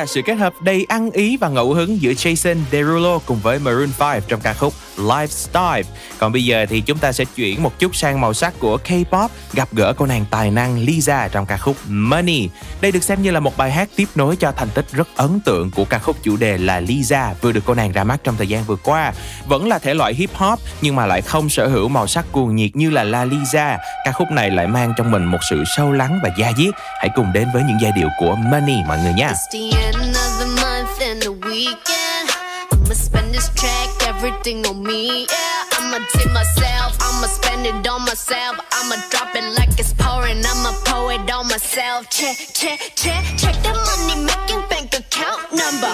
Yeah, sự kết hợp đầy ăn ý và ngẫu hứng giữa Jason Derulo cùng với Maroon 5 trong ca khúc Lifestyle. Còn bây giờ thì chúng ta sẽ chuyển một chút sang màu sắc của K-pop, gặp gỡ cô nàng tài năng Lisa trong ca khúc Money. Đây được xem như là một bài hát tiếp nối cho thành tích rất ấn tượng của ca khúc chủ đề là Lisa vừa được cô nàng ra mắt trong thời gian vừa qua. Vẫn là thể loại hip hop nhưng mà lại không sở hữu màu sắc cuồng nhiệt như là La Lisa. Ca khúc này lại mang trong mình một sự sâu lắng và da diết. Hãy cùng đến với những giai điệu của Money mọi người nha. the end of the month and the weekend. I'ma spend this track, everything on me. Yeah, I'ma tip myself, I'ma spend it on myself. I'ma drop it like it's pouring, I'ma pour it on myself. Check, check, check, check the money making bank account number.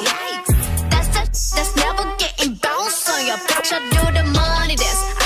That's that, that's never getting bounced on your bitch. I do the money dance.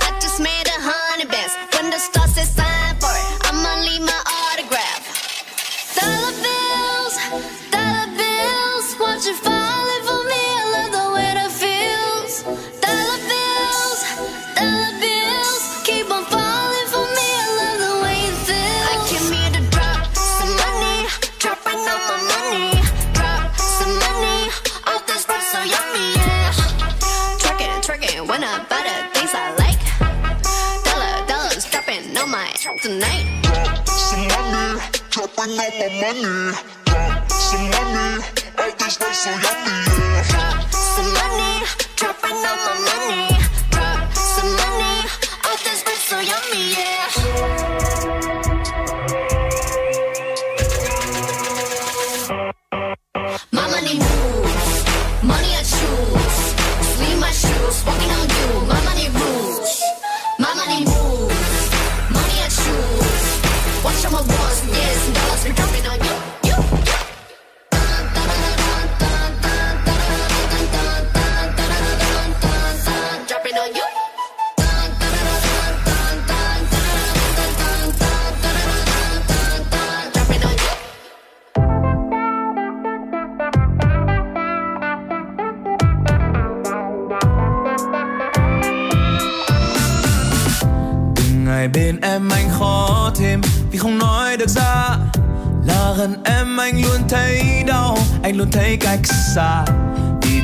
Money.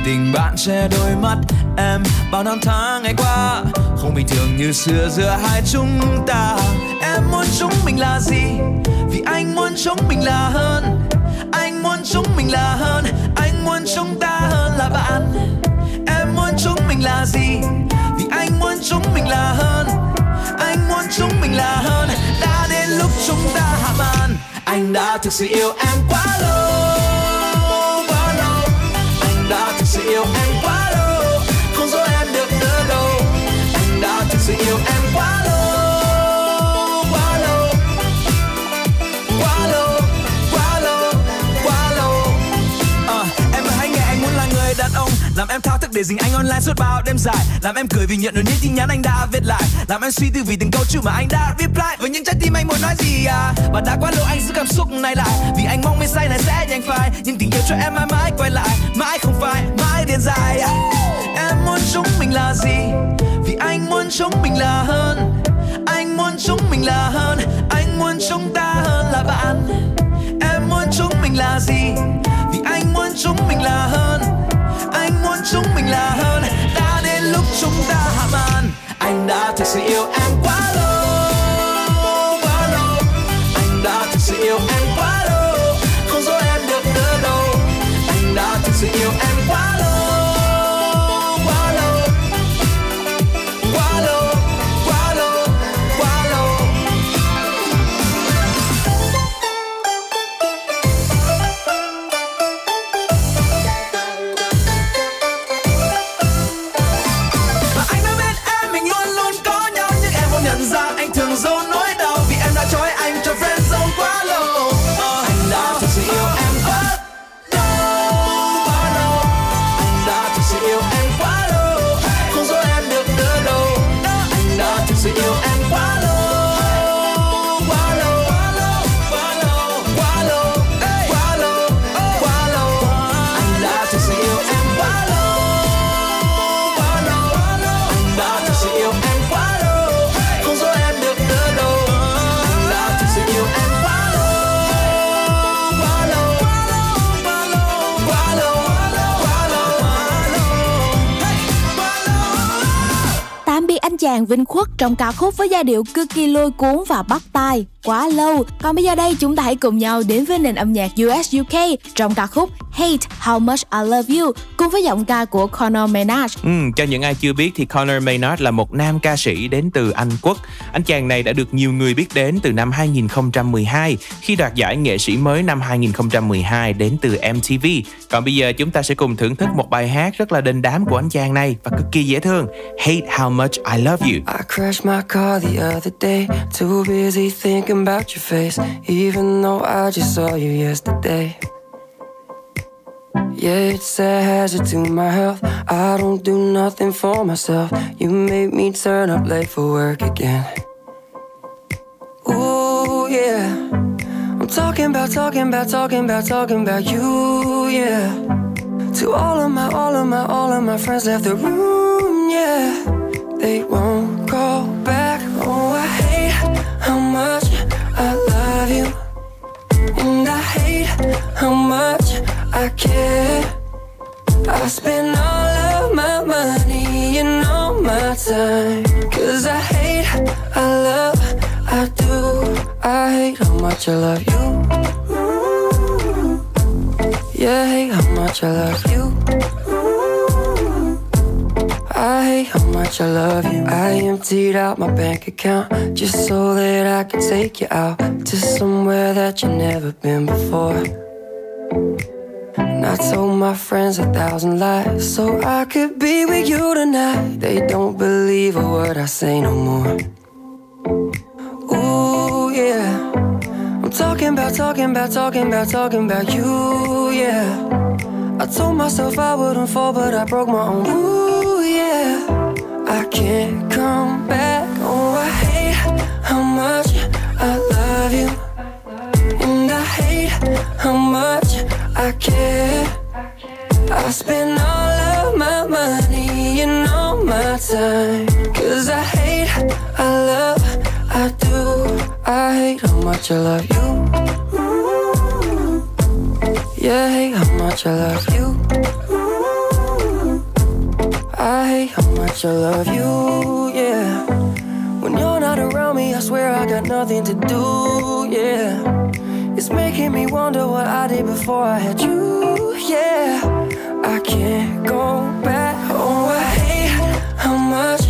Tình bạn che đôi mắt em. Bao năm tháng ngày qua, không bình thường như xưa, giữa hai chúng ta. Em muốn chúng mình là gì? Vì anh muốn chúng mình là hơn. Anh muốn chúng mình là hơn. Anh muốn chúng ta hơn là bạn. Em muốn chúng mình là gì? Vì anh muốn chúng mình là hơn. Anh muốn chúng mình là hơn. Đã đến lúc chúng ta hạ màn. Anh đã thực sự yêu em quá lâu sự yêu em quá lâu không dối em được nữa đâu. Anh đã thực sự yêu em quá lâu quá lâu. Quá lâu quá lâu quá lâu. À, em hãy nghe anh muốn là người đàn ông làm em thao để dính anh online suốt bao đêm dài. Làm em cười vì nhận được những tin nhắn anh đã viết lại. Làm em suy tư vì từng câu chữ mà anh đã reply với những trái tim anh muốn nói gì à? Và đã quá lâu anh giữ cảm xúc này lại. Vì anh mong mây say này sẽ nhanh phai. Nhưng tình yêu cho em mãi mãi quay lại. Mãi không phai, mãi điên dài à? em muốn chúng mình là gì? Vì anh muốn chúng mình là hơn. Anh muốn chúng mình là hơn. Anh muốn chúng ta hơn là bạn. Em muốn chúng mình là gì? Vì anh muốn chúng mình là hơn chúng mình là hơn. Đã đến lúc chúng ta hạ màn. Anh đã thực sự yêu em quá lâu quá lâu. Anh đã thực sự yêu em quá lâu, không dối em được nữa đâu. Anh đã thực sự yêu em quá oh no. Chàng Vinh Khuất trong ca khúc với giai điệu cực kỳ lôi cuốn và bắt tai quá lâu. Còn bây giờ đây, chúng ta hãy cùng nhau đến với nền âm nhạc US UK trong ca khúc Hate How Much I Love You cùng với giọng ca của Conor Maynard. Ừ, cho những ai chưa biết thì Conor Maynard là một nam ca sĩ đến từ Anh Quốc. Anh chàng này đã được nhiều người biết đến từ năm 2012 khi đoạt giải nghệ sĩ mới năm 2012 đến từ MTV. Còn bây giờ chúng ta sẽ cùng thưởng thức một bài hát rất là đình đám của anh chàng này và cực kỳ dễ thương. Hate How Much I Love You. I crashed my car the other day, too busy thinking about your face, even though I just saw you yesterday. Yeah, it's a hazard to my health. I don't do nothing for myself. You made me turn up late for work again. Ooh, yeah. I'm talking about, talking about, talking about, talking about you, yeah. To all of my, all of my, all of my friends left the room, yeah. They won't go back. Oh, I hate how much I love you. And I hate how much I care. I spend all of my money and all my time. Cause I hate, I love, I do. I hate how much I love you. Yeah, I hate how much I love you. I hate how much I love you. I emptied out my bank account just so that I could take you out to somewhere that you've never been before. And I told my friends a thousand lies so I could be with you tonight. They don't believe a word I say no more. Ooh, yeah. I'm talking about, talking about, talking about, talking about you, yeah. I told myself I wouldn't fall, but I broke my own. Ooh, yeah. I can't come back. Oh, I hate how much I love you. And I hate how much I care. I spend all of my money and all my time. Cause I hate, I love, I do. I hate how much I love you. Yeah, I hate how much I love you. I hate how much I love you, yeah. When you're not around me, I swear I got nothing to do, yeah. It's making me wonder what I did before I had you, yeah. I can't go back. Oh, I hate how much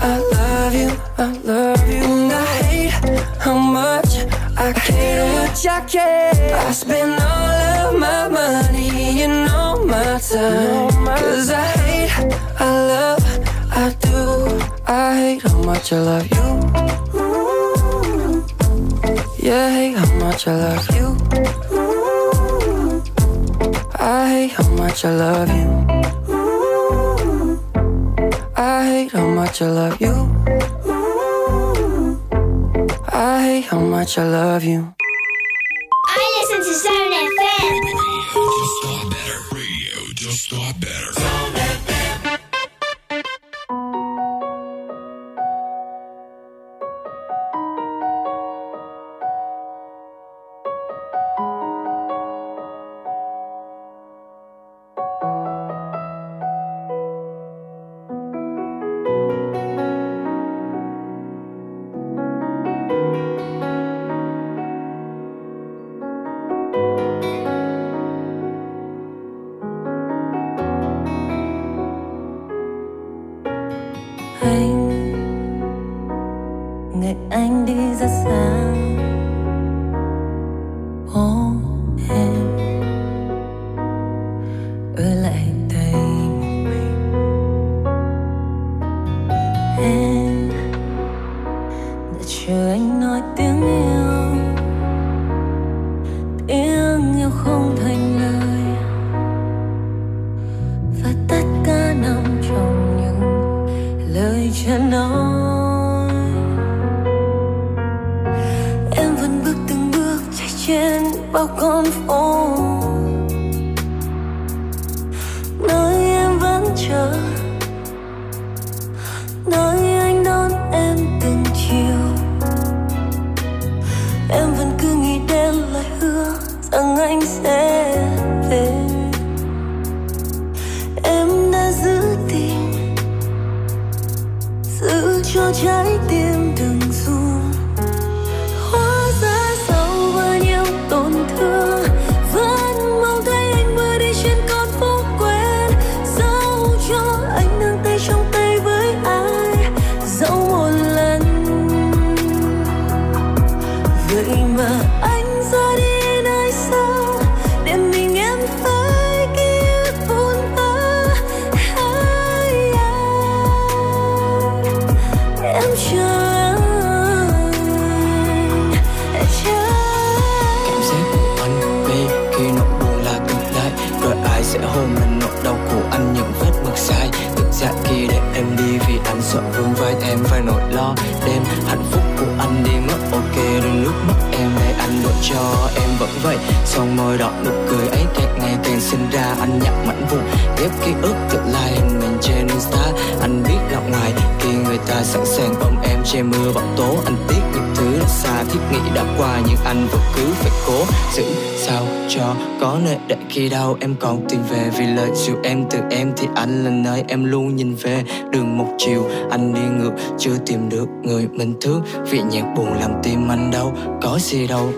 I love you, I love you. And I hate how much I care, I care. I spend all of my money and all my time. Cause I hate, I love, I do. I hate how much I love you. Yeah, hate how much I love you. I hate how much I love you. I hate how much I love you. I hate how much I love you. I listen to Zone FM.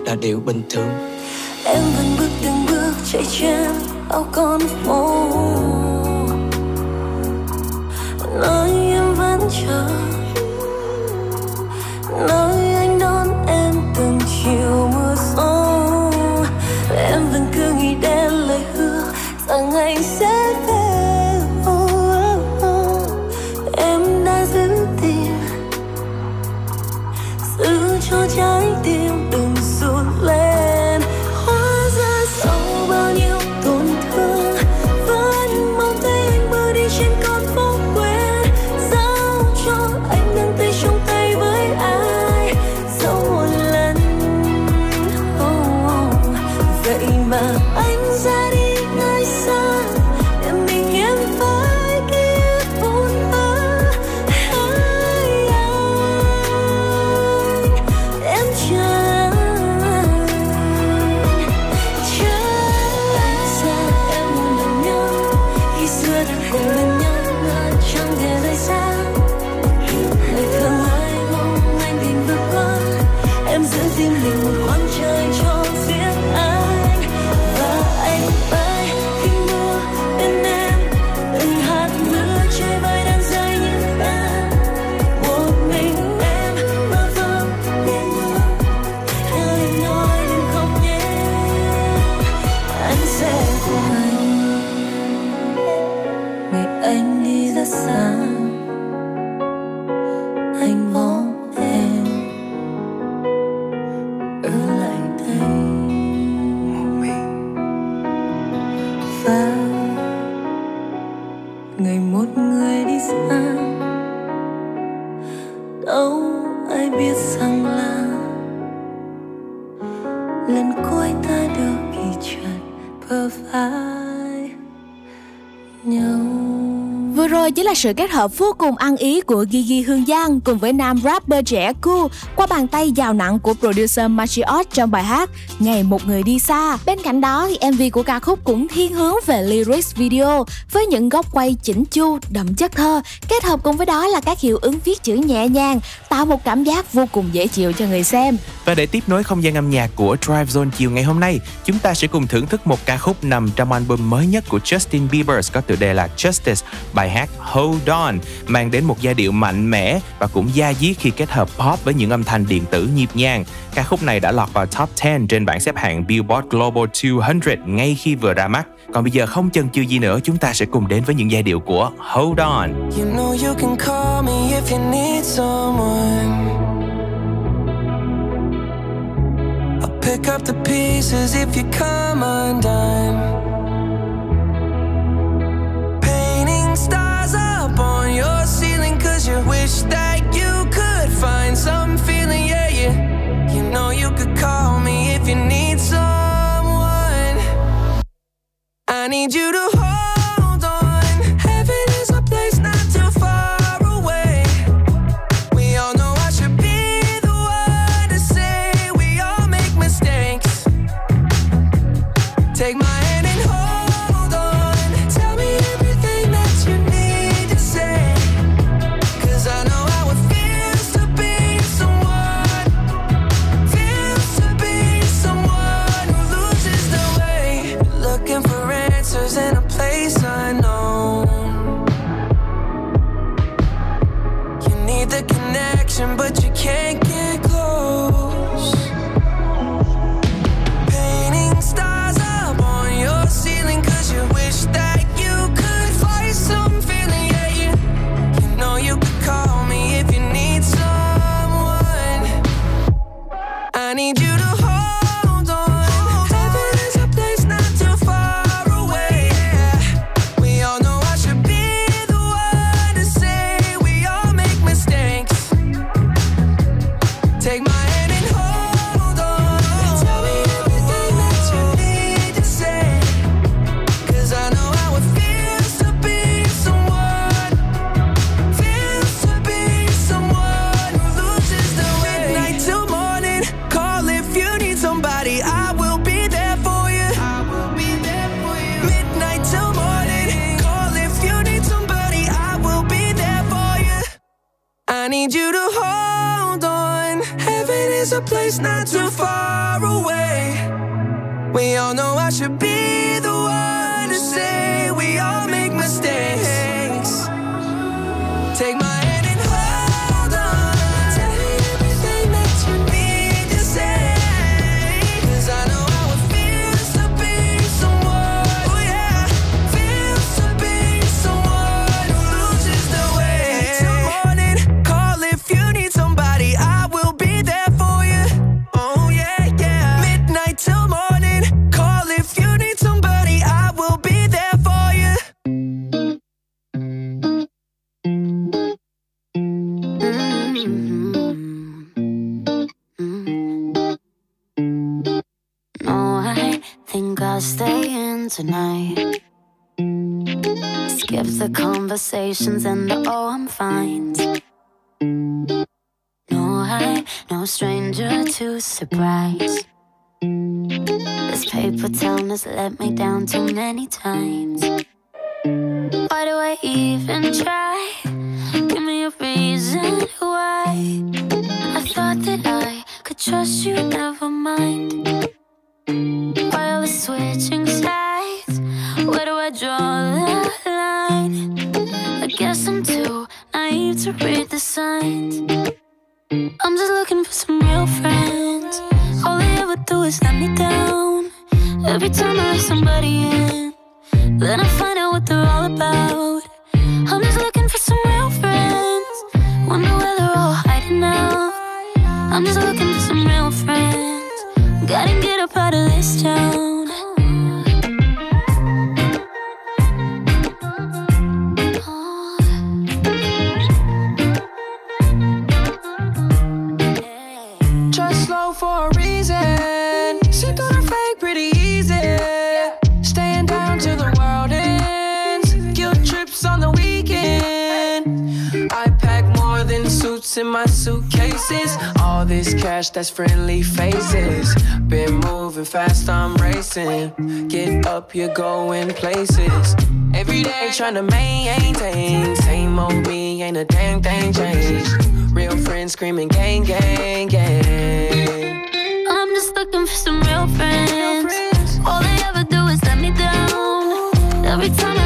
တတ်တယ်ဥပ sự kết hợp vô cùng ăn ý của Gigi Hương Giang cùng với nam rapper trẻ cool qua bàn tay giàu nặng của producer Machiot trong bài hát Ngày một người đi xa. Bên cạnh đó thì MV của ca khúc cũng thiên hướng về lyrics video với những góc quay chỉnh chu, đậm chất thơ, kết hợp cùng với đó là các hiệu ứng viết chữ nhẹ nhàng, tạo một cảm giác vô cùng dễ chịu cho người xem. Và để tiếp nối không gian âm nhạc của Drive Zone chiều ngày hôm nay, chúng ta sẽ cùng thưởng thức một ca khúc nằm trong album mới nhất của Justin Bieber có tựa đề là Justice, bài hát Hope Hold On, mang đến một giai điệu mạnh mẽ và cũng da diết khi kết hợp pop với những âm thanh điện tử nhịp nhàng. Ca khúc này đã lọt vào top 10 trên bảng xếp hạng Billboard Global 200 ngay khi vừa ra mắt. Còn bây giờ không chần chừ gì nữa, chúng ta sẽ cùng đến với những giai điệu của Hold On. You know you can call me if you need someone. I'll pick up the pieces if you come undone. Wish that you could find some feeling, yeah, yeah. You know you could call me if you need someone. I need you to hold tonight. Skip the conversations and the oh, I'm fine. No, I, no stranger to surprise. This paper town has let me down too many times. Why do I even try? Give me a reason why. I thought that I could trust you, never mind. While we're switching sides, where do I draw the line? I guess I'm too naive to read the signs. I'm just looking for some real friends. All they ever do is let me down. Every time I let somebody in, then I find out what they're all about. I'm just looking for some real friends. Wonder where they're all hiding now. I'm just looking for some real friends. Gotta get up out of this town. Just slow for in my suitcases. All this cash, that's friendly faces. Been moving fast, I'm racing. Get up, you're going places. Every day trying to maintain. Same old me, ain't a damn thing changed. Real friends screaming gang, gang, gang. I'm just looking for some real friends. All they ever do is let me down. Every time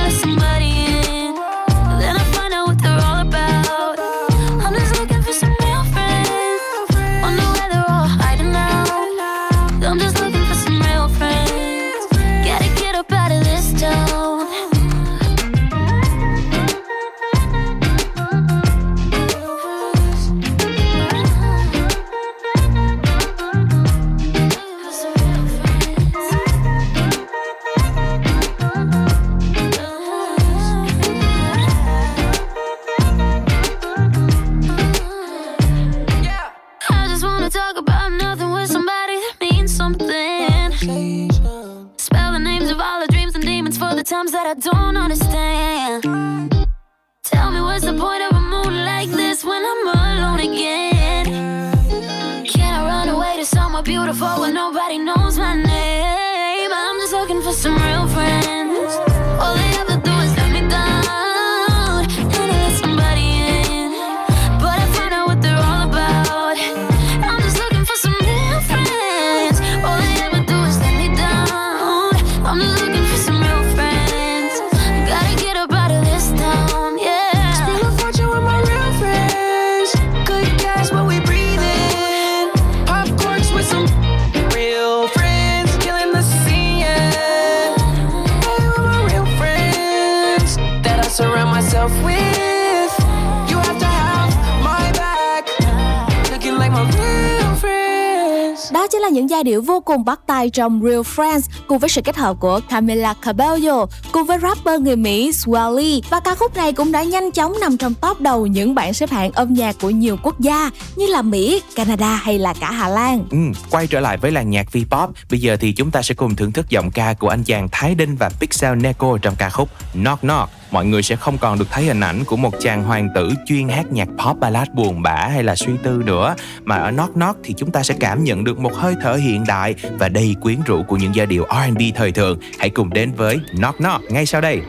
cùng bắt tay trong Real Friends cùng với sự kết hợp của Camila Cabello cùng với rapper người Mỹ Swally và ca khúc này cũng đã nhanh chóng nằm trong top đầu những bảng xếp hạng âm nhạc của nhiều quốc gia như là Mỹ, Canada hay là cả Hà Lan. Ừ, quay trở lại với làng nhạc V-pop, bây giờ thì chúng ta sẽ cùng thưởng thức giọng ca của anh chàng Thái Đinh và Pixel Neko trong ca khúc Knock Knock. Mọi người sẽ không còn được thấy hình ảnh của một chàng hoàng tử chuyên hát nhạc pop ballad buồn bã hay là suy tư nữa, mà ở Knock Knock thì chúng ta sẽ cảm nhận được một hơi thở hiện đại và đầy quyến rũ của những giai điệu R&B thời thượng. Hãy cùng đến với Knock Knock ngay sau đây.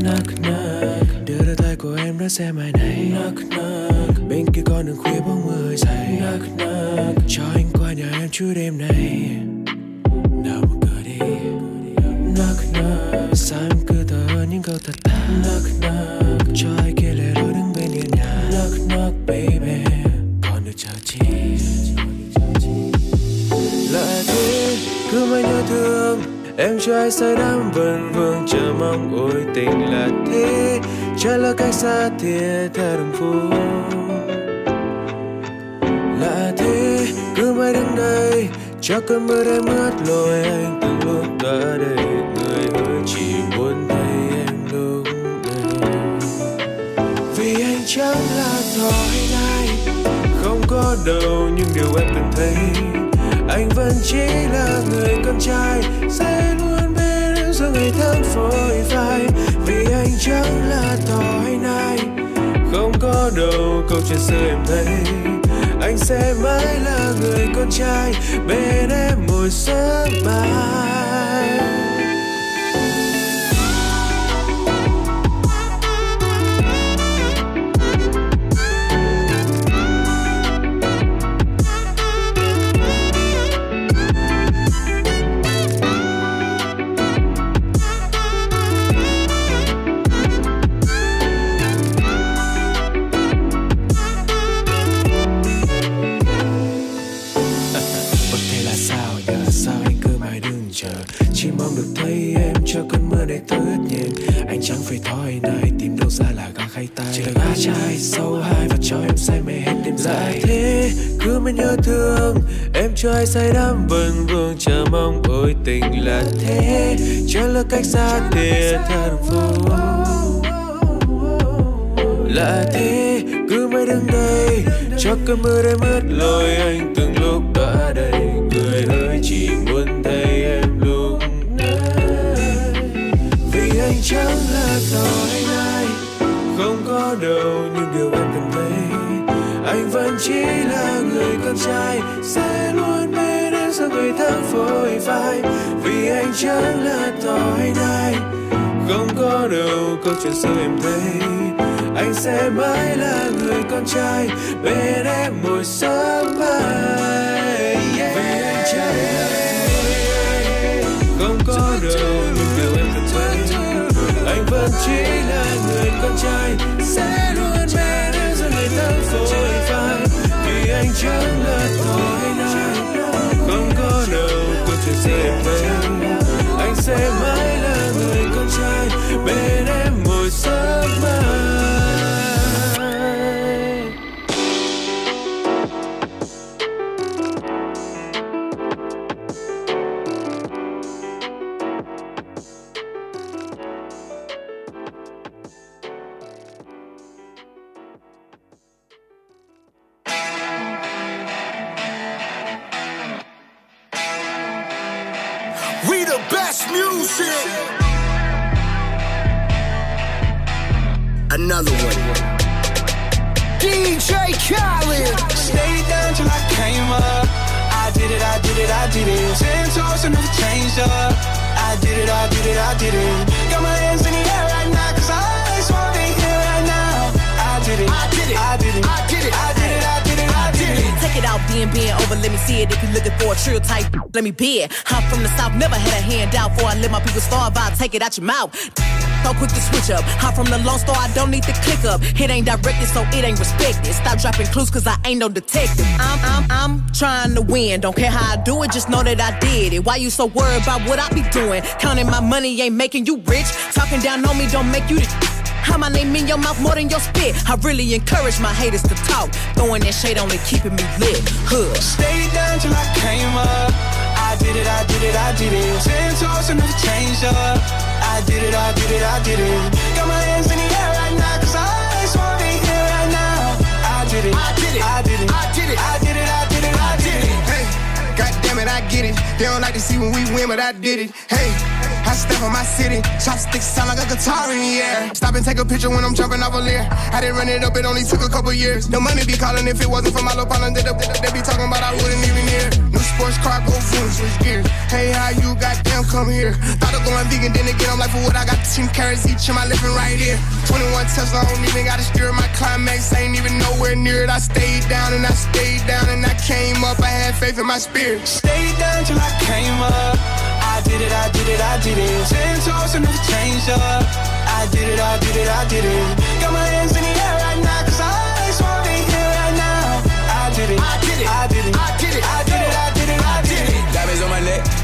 knock knock đưa đôi tay của em ra xe mai này. Knock knock bên kia con đường khuya bóng mưa dày knock knock cho anh qua nhà em chút đêm này. Nào một cửa đi. Knock knock sao em cứ câu thật thà knock knock cho ai kia lẻ loi đứng bên hiên nhà knock knock, baby còn được chờ chi lạ thế cứ mãi nhớ thương em cho ai say đắm vần vương chờ mong ôi tình là thế trái là cách xa thìa theo đường phố lạ thế cứ mãi đứng đây cho cơn mưa đêm ướt lối anh từng lúc ta đây người ơi chỉ muốn thấy chẳng là thói này không có đâu, nhưng điều em từng thấy, anh vẫn chỉ là người con trai. Sẽ luôn bên em giữa ngày tháng phôi phai. Vì anh chẳng là thói nai không có đâu, câu chuyện xưa em thấy, anh sẽ mãi là người con trai. Bên em mỗi sớm mai thấy em cho cơn mưa này ướt nhèm Anh chẳng phải thói này tìm đâu ra là găng khay tay Chỉ là gã trai sâu hai và cho em say mê hết đêm dài. Thế cứ mãi nhớ thương. Em cho ai say đắm vần vương chờ mong ôi tình là thế. Chẳng là cách xa theo đường phố Là thế cứ mãi đứng đây. Cho cơn mưa đem ướt lối anh từng lúc đã đây Tối nay không có đâu, nhưng điều em cần thấy, anh vẫn chỉ là người con trai. Sẽ luôn bên em sau ngày tháng phôi phai, vì anh chẳng là tối nay không có đâu, câu chuyện xưa em thấy, anh sẽ mãi là người con trai. Bên em mỗi sớm mai vì anh chẳng là người không có đâu chỉ là người con trai, sẽ luôn mẹ em giữa ngày phôi phai vì anh chẳng là thỏi này không có đâu có chuyện dễ em. Anh sẽ mãi là người con trai, bên em mỗi sớm mai I'm from the south, never had a handout. Before I let my people starve, I'll take it out your mouth. So quick to switch up. I'm from the Lone store, I don't need to click up. It ain't directed, so it ain't respected. Stop dropping clues, cause I ain't no detective. I'm, I'm, I'm trying to win. Don't care how I do it, just know that I did it. Why you so worried about what I be doing? Counting my money ain't making you rich. Talking down on me don't make you the How my name in your mouth more than your spit. I really encourage my haters to talk. Throwing that shade only keeping me lit. Hood. Stay down till I came up. I did it, I did it, I did it. Ten toes and never changed up. I did it, I did it, I did it. Got my hands in the air right now, cause I just wanna be here right now. I did it, I did it, I did it, I did it, I did it, I did it, I did it. Hey, God damn it, I get it. They don't like to see when we win, but I did it. Hey, I step on my city. Chopsticks sound like a guitar in the air. Stop and take a picture when I'm jumping off a leer. I didn't run it up, it only took a couple years. No money be calling if it wasn't for my little partner. They, they, be talking about I wouldn't even hear. New sports car, go zoom, switch gears. Hey, how you goddamn come here? Thought of going vegan, then again, I'm like, for what I got 10 carrots each in my living right here. 21 Tesla, I don't even got a steer my climax. Ain't even nowhere near it. I stayed down and I stayed down and I came up. I had faith in my spirit. Stayed down till I came up. I did it, I did it, I did it. Ten toes and never changed up. I did it, I did it, I did it. Got my hands in the air right now, cause I just wanna be here right now. I did it, I did it, I did it, I did it, I did it,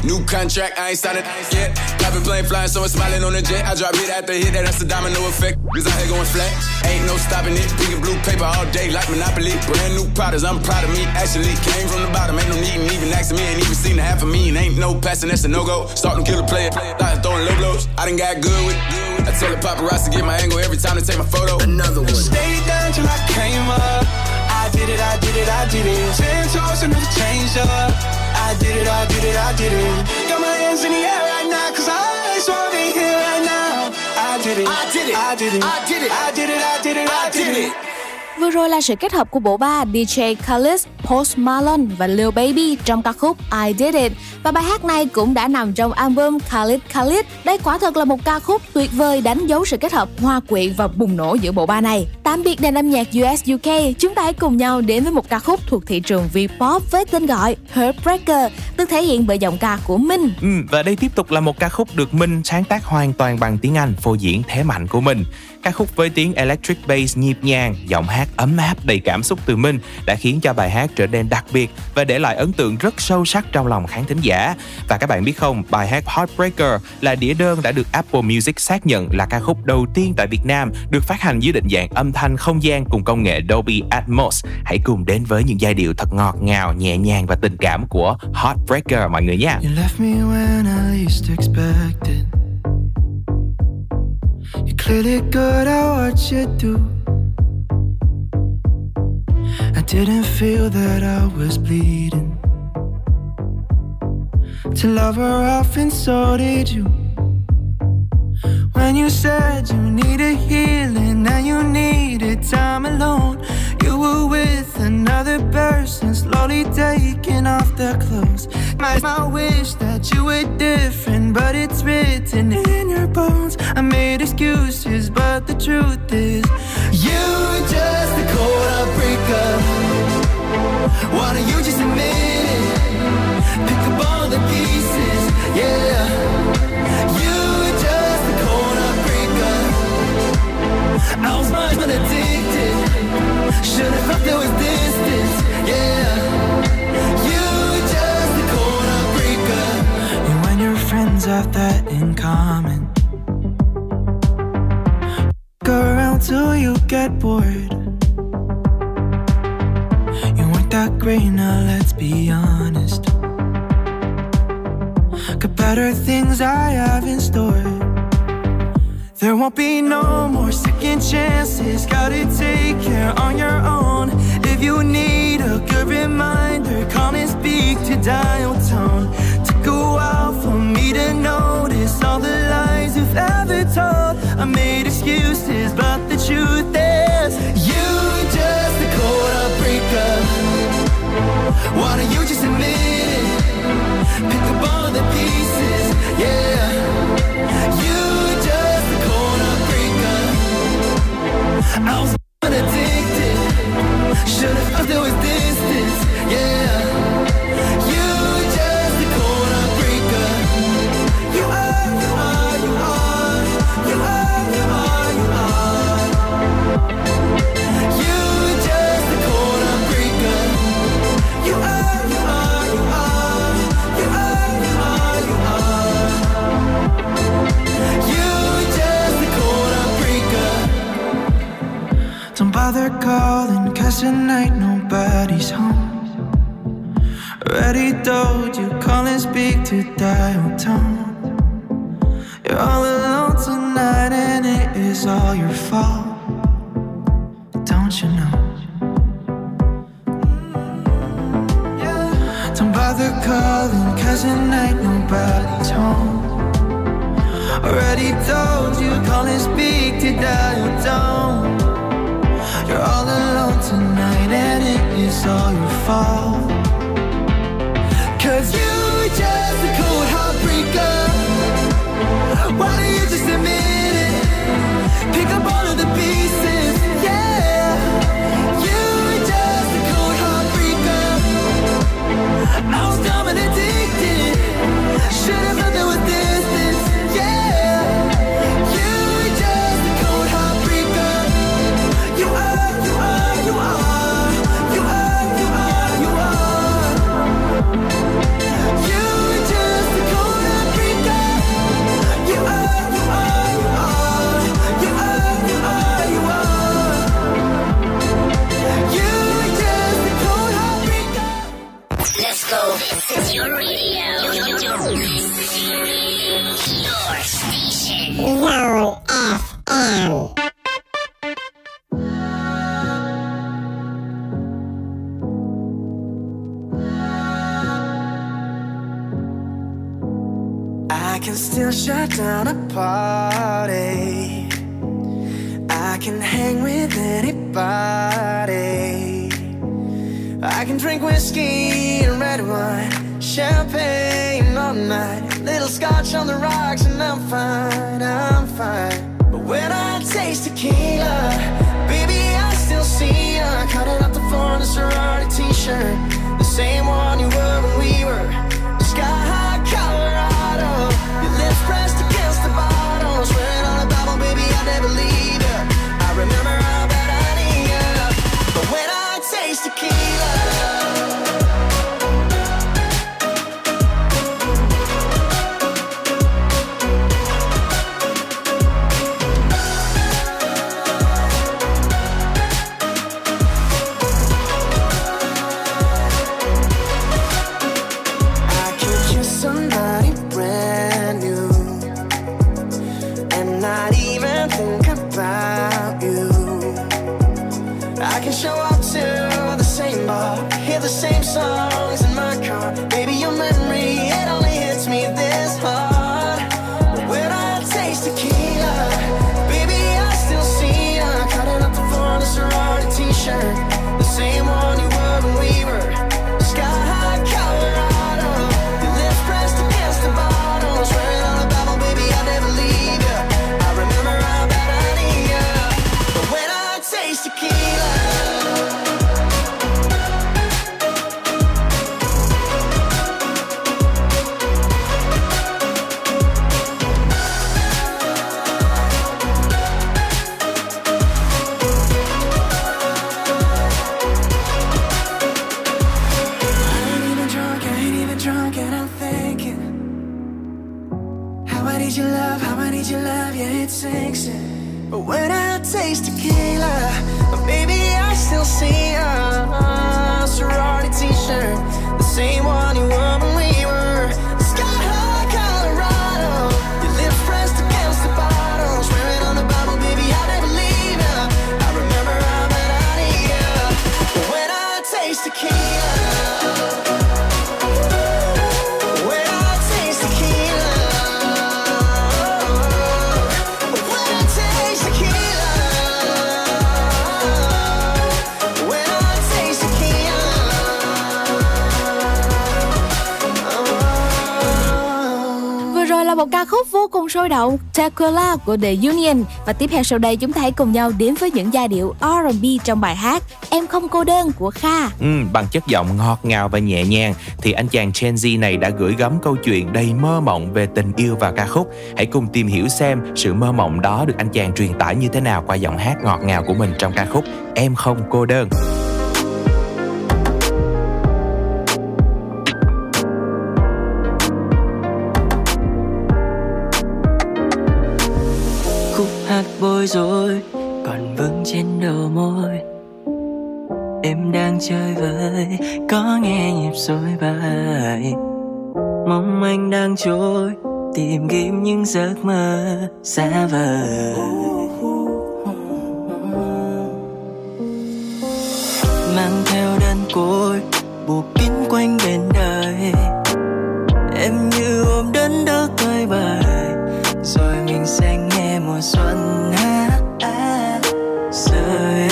new contract, I ain't signed it yet. Private plane flying, so I'm smiling on the jet. I drop hit after hit, that, that's the domino effect. Cause out here going flat, ain't no stopping it. Pink and blue paper all day like Monopoly. Brand new products, I'm proud of me. Actually, came from the bottom, ain't no need even asking me. Ain't even seen a half of me, and ain't no passing, that's a no go. Starting kill a player, like throwing low blows. I done got good with. You. I tell the paparazzi to get my angle every time they take my photo. Another one. Stayed down till I came up. I did it, I did it, I did it. Ten toes and never changed up. I did it, I did it, I did it. Got my hands in the air right now, cause I just wanna be here right now. I did it, I did it, I did it, I did it, I did it, I did it, I did it. Vừa rồi là sự kết hợp của bộ ba DJ Khaled, Post Malone và Lil Baby trong ca khúc I Did It. Và bài hát này cũng đã nằm trong album Khalid Khalid. Đây quả thật là một ca khúc tuyệt vời đánh dấu sự kết hợp hoa quyện và bùng nổ giữa bộ ba này. Tạm biệt nền âm nhạc US UK, chúng ta hãy cùng nhau đến với một ca khúc thuộc thị trường V-pop với tên gọi Heartbreaker, được thể hiện bởi giọng ca của Minh. Ừ, và đây tiếp tục là một ca khúc được Minh sáng tác hoàn toàn bằng tiếng Anh, phô diễn thế mạnh của mình. Ca khúc với tiếng electric bass nhịp nhàng, giọng hát ấm áp đầy cảm xúc từ Minh đã khiến cho bài hát trở nên đặc biệt và để lại ấn tượng rất sâu sắc trong lòng khán thính giả. Và các bạn biết không, bài hát Heartbreaker là đĩa đơn đã được Apple Music xác nhận là ca khúc đầu tiên tại Việt Nam được phát hành dưới định dạng âm thanh không gian cùng công nghệ Dolby Atmos. Hãy cùng đến với những giai điệu thật ngọt ngào, nhẹ nhàng và tình cảm của Heartbreaker mọi người nhé. You left me when I least expected. You clearly good at what you do. I didn't feel that I was bleeding. To love her off, and so did you. When you said you needed healing and you needed time alone, you were with another person, slowly taking off their clothes. My, my wish that you were different, but it's written in your bones. I made excuses, but the truth is, you were just a cold heartbreaker. Why don't you just admit it? Pick up all the pieces, yeah. I was much more addicted. Should've felt there was distance, yeah. You just a cold heartbreaker. You and your friends have that in common. Go around till you get bored. You weren't that great, now let's be honest. Got better things I have in store. There won't be no more second chances. Gotta take care on your own. If you need a good reminder, come and speak to dial tone. Took a while for me to notice all the lies you've ever told. I made excuses, but the truth is, you just a cold heartbreaker. Why don't you just admit it? Pick up all the pieces, yeah. You I was addicted. Should've felt there was distance, yeah. Don't bother calling, cause tonight nobody's home. Already told you, call and speak to dial tone. You're all alone tonight, and it is all your fault. Don't you know? Mm, Don't bother calling, cause tonight nobody's home. Already told you, call and speak to dial tone. You're all alone tonight, and it is all your fault. Cause you were just a cold heartbreaker. Why don't you just admit it? Pick up all of the pieces, yeah. You were just a cold heartbreaker. I was dumb and addicted. Should've radio. Your station. No. On the rocks, and I'm fine, I'm fine. But when I taste tequila, baby, I still see ya cutting up the floor in a sorority t-shirt, the same one you were một ca khúc vô cùng sôi động Tequila của The Union Và tiếp theo sau đây chúng ta hãy cùng nhau đến với những giai điệu R&B trong bài hát Em không cô đơn của Kha Ừ, bằng chất giọng ngọt ngào và nhẹ nhàng thì anh chàng Gen Z này đã gửi gắm câu chuyện đầy mơ mộng về tình yêu và ca khúc. Hãy cùng tìm hiểu xem sự mơ mộng đó được anh chàng truyền tải như thế nào qua giọng hát ngọt ngào của mình trong ca khúc Em không cô đơn. Bối rối còn vững trên đầu môi. Em đang chơi vơi có nghe nhịp rối bài. Mong anh đang trôi tìm kiếm những giấc mơ xa vời. Mang theo đơn côi buộc kín quanh bên đời. Em như ôm đến đó tơi bài, rồi mình sẽ nghe mùa xuân. Say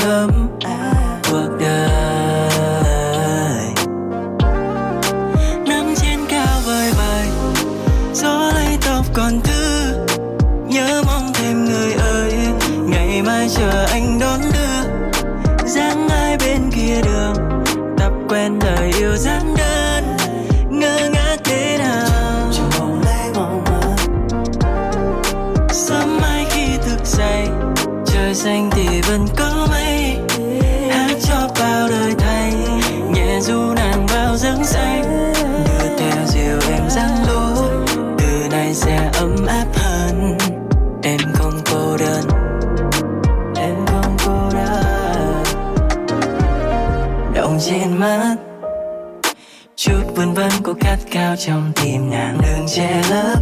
vân cắt cao trong tim nàng đừng che lấp.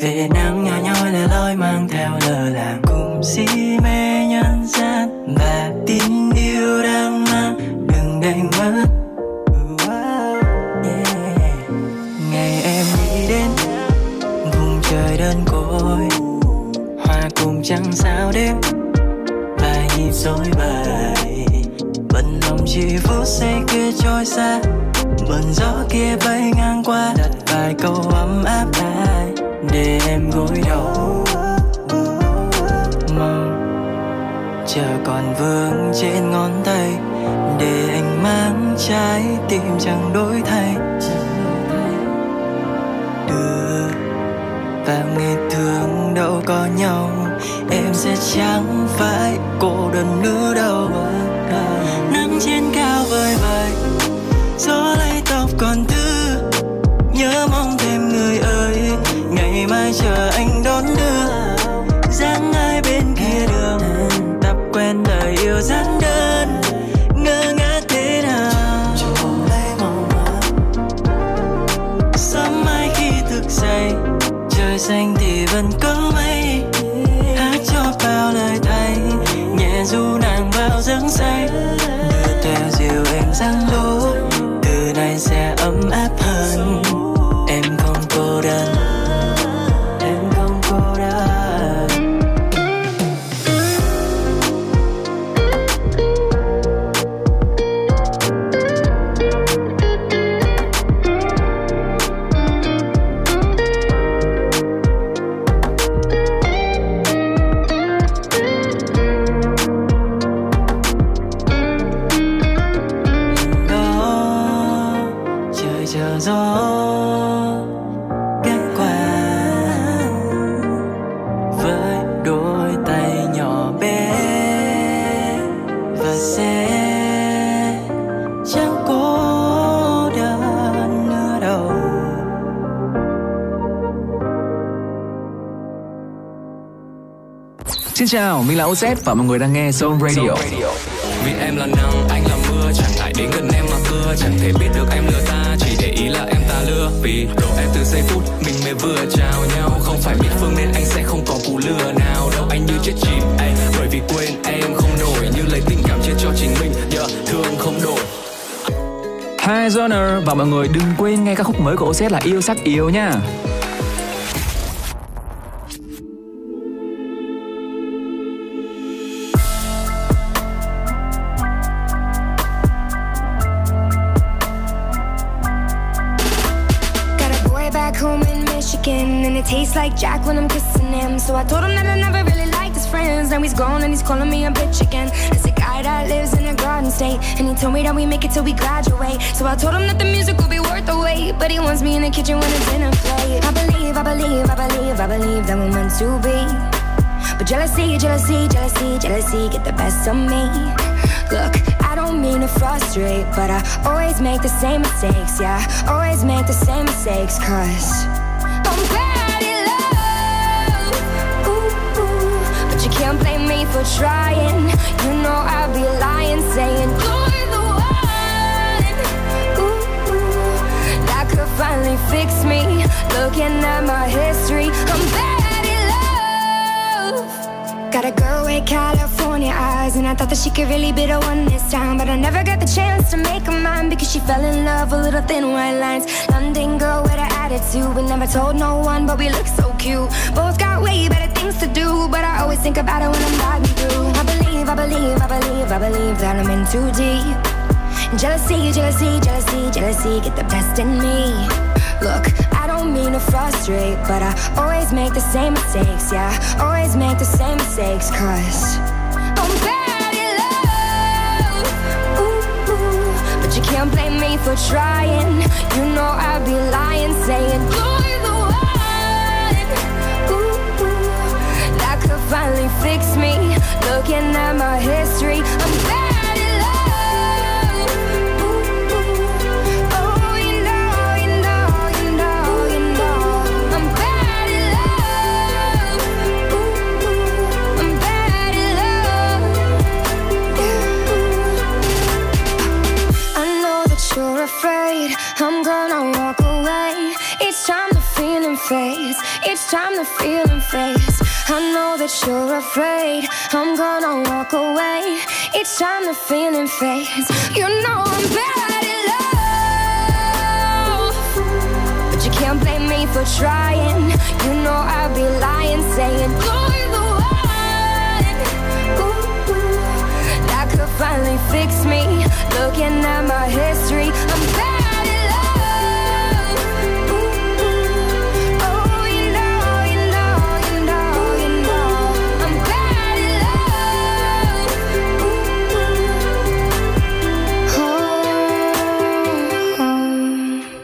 Về nắng nhỏ nhoi lẻ loi mang theo lờ làng cùng si mê nhân gian. Và tin yêu đang mang, đừng đánh mất. Oh, yeah. ngày em đi đến vùng trời đơn côi. Hoa cùng trăng sao đêm, và nhịp dối bời. Bận lòng chỉ phút giây kia trôi xa bận gió kia bay ngang qua, đặt vài câu ấm áp lại để em gối đầu. Mong chờ còn vương trên ngón tay để anh mang trái tim chẳng đổi thay. Đưa vào ngày thương đâu có nhau, em sẽ chẳng phải cô đơn nữa đâu. was at chào, mình là OZ và mọi người đang nghe Zone Radio. Vì em là nắng, anh là mưa Chẳng ai đến gần em mà cưa. Chẳng thể biết được em lừa ta Chỉ để ý là em ta lừa. Vì độ em từ giây phút Mình mới vừa chào nhau. Không phải biết phương nên anh sẽ không có cú lừa nào. Đâu anh như chết chìm ay, Bởi vì quên em không nổi. Như lấy tình cảm chia cho chính mình yeah, Thương không đổi. Hi Zoner và mọi người đừng quên nghe ca khúc mới của OZ là Yêu Sắc Yêu nha. Frustrate, but I always make the same mistakes, yeah. Always make the same mistakes, cause I'm bad at love. Ooh, ooh. But you can't blame me for trying. You know I'd be lying, saying you're the one. Ooh, ooh, that could finally fix me. Looking at my history, I'm bad in love. Got a girl with California eyes, and I thought that she could really be the one this time. But I never got the chance to make her mine because she fell in love with little thin white lines. London girl with an attitude, we never told no one, but we look so cute. Both got way better things to do, but I always think about it when I'm driving through. I believe, I believe, I believe, I believe that I'm in too deep. Jealousy, jealousy, jealousy, jealousy, get the best in me. Look, I don't mean to frustrate, but I always make the same mistakes, yeah. Always make the same mistakes, cause for trying. You know I'd be lying, saying you're the one. Ooh, ooh, that could finally fix me. Looking at my history, I'm bad I'm gonna walk away. Each time the feeling fades, each time the feeling fades. I know that you're afraid I'm gonna walk away. Each time the feeling fades, you know I'm bad in love. But you can't blame me for trying. You know I'd be lying, saying you're the one. Ooh, that could finally fix me. Looking at my history, I'm bad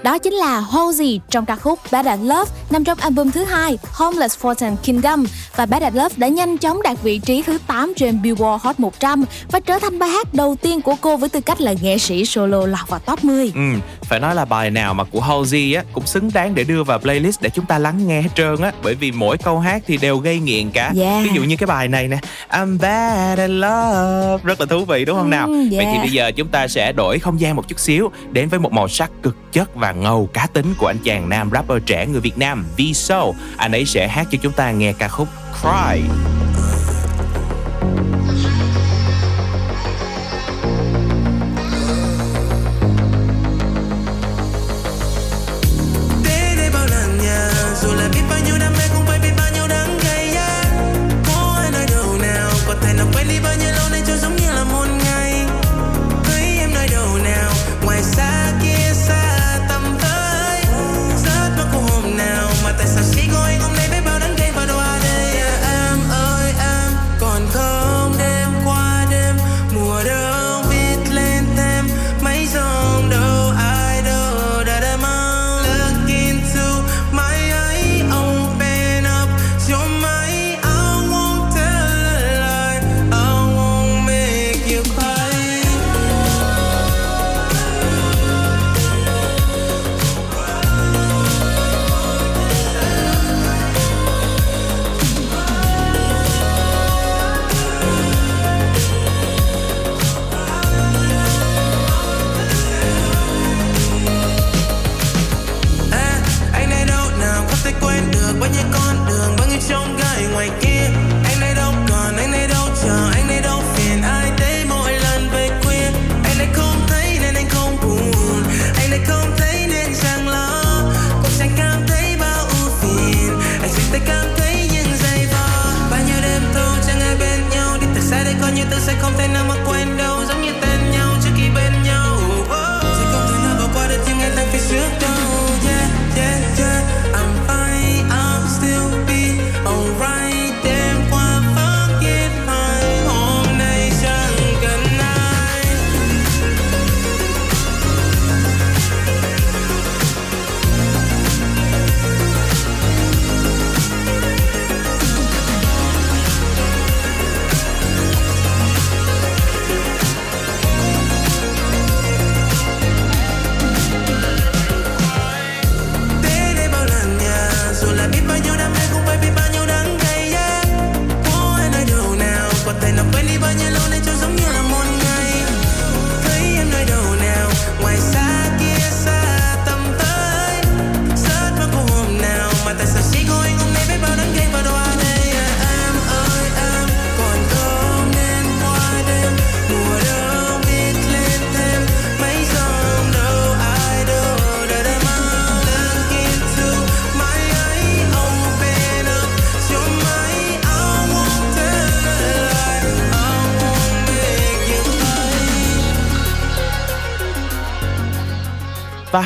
Đó chính là Halsey trong ca khúc Bad at Love nằm trong album thứ hai Homeless Fortune Kingdom và Bad at Love đã nhanh chóng đạt vị trí thứ 8 trên Billboard Hot 100 và trở thành bài hát đầu tiên của cô với tư cách là nghệ sĩ solo lọt vào top 10. Ừ, phải nói là bài nào mà của Halsey á cũng xứng đáng để đưa vào playlist để chúng ta lắng nghe hết trơn á bởi vì mỗi câu hát thì đều gây nghiện cả. Yeah. Ví dụ như cái bài này nè, I'm bad at love, rất là thú vị đúng không nào? Ừ, Vậy thì yeah. bây giờ chúng ta sẽ đổi không gian một chút xíu đến với một màu sắc cực chất và ngầu cá tính của anh chàng nam rapper trẻ người Việt Nam V-So. Anh ấy sẽ hát cho chúng ta nghe ca khúc Cry.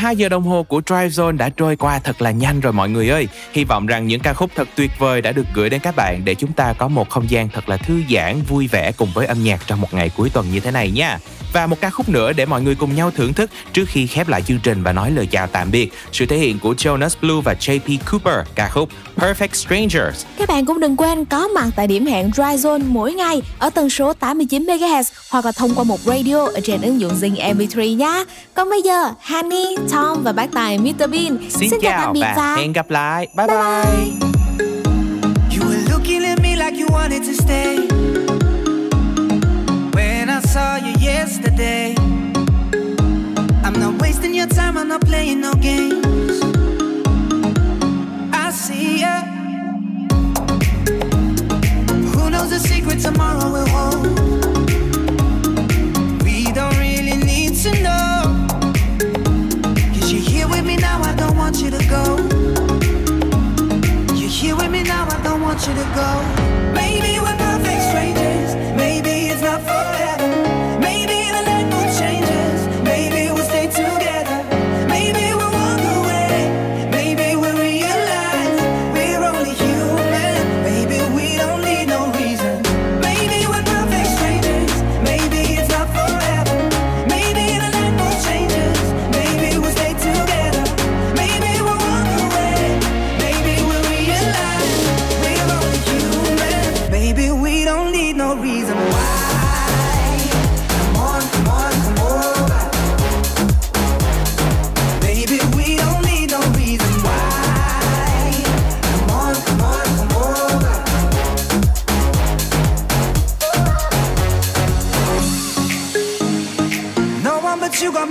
2 giờ đồng hồ của Drive Zone đã trôi qua thật là nhanh rồi mọi người ơi. Hy vọng rằng những ca khúc thật tuyệt vời đã được gửi đến các bạn để chúng ta có một không gian thật là thư giãn, vui vẻ cùng với âm nhạc trong một ngày cuối tuần như thế này nha. Và một ca khúc nữa để mọi người cùng nhau thưởng thức trước khi khép lại chương trình và nói lời chào tạm biệt. Sự thể hiện của Jonas Blue và JP Cooper, ca khúc Perfect Strangers. Các bạn cũng đừng quên có mặt tại điểm hẹn Dry Zone mỗi ngày ở tần số 89 MHz hoặc là thông qua một radio ở trên ứng dụng Zing MP3 nhé. Còn bây giờ, Honey, Tom và bác tài Mr Bean Xin, chào tạm biệt và hẹn gặp lại. Bye bye. You were looking at me like you wanted to stay. When I saw you yesterday, I'm not wasting your time, I'm not playing no games. I see ya. Who knows the secret tomorrow will hold? We don't really need to know. Me now, I don't want you to go. You're here with me now, I don't want you to go. Maybe we're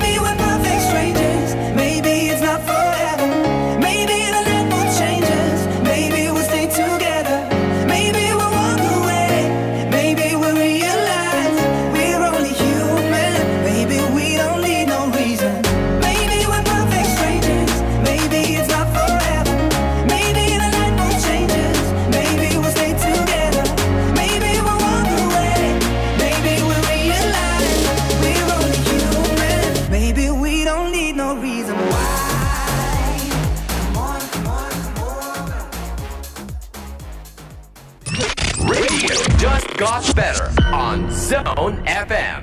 baby. Zone FM.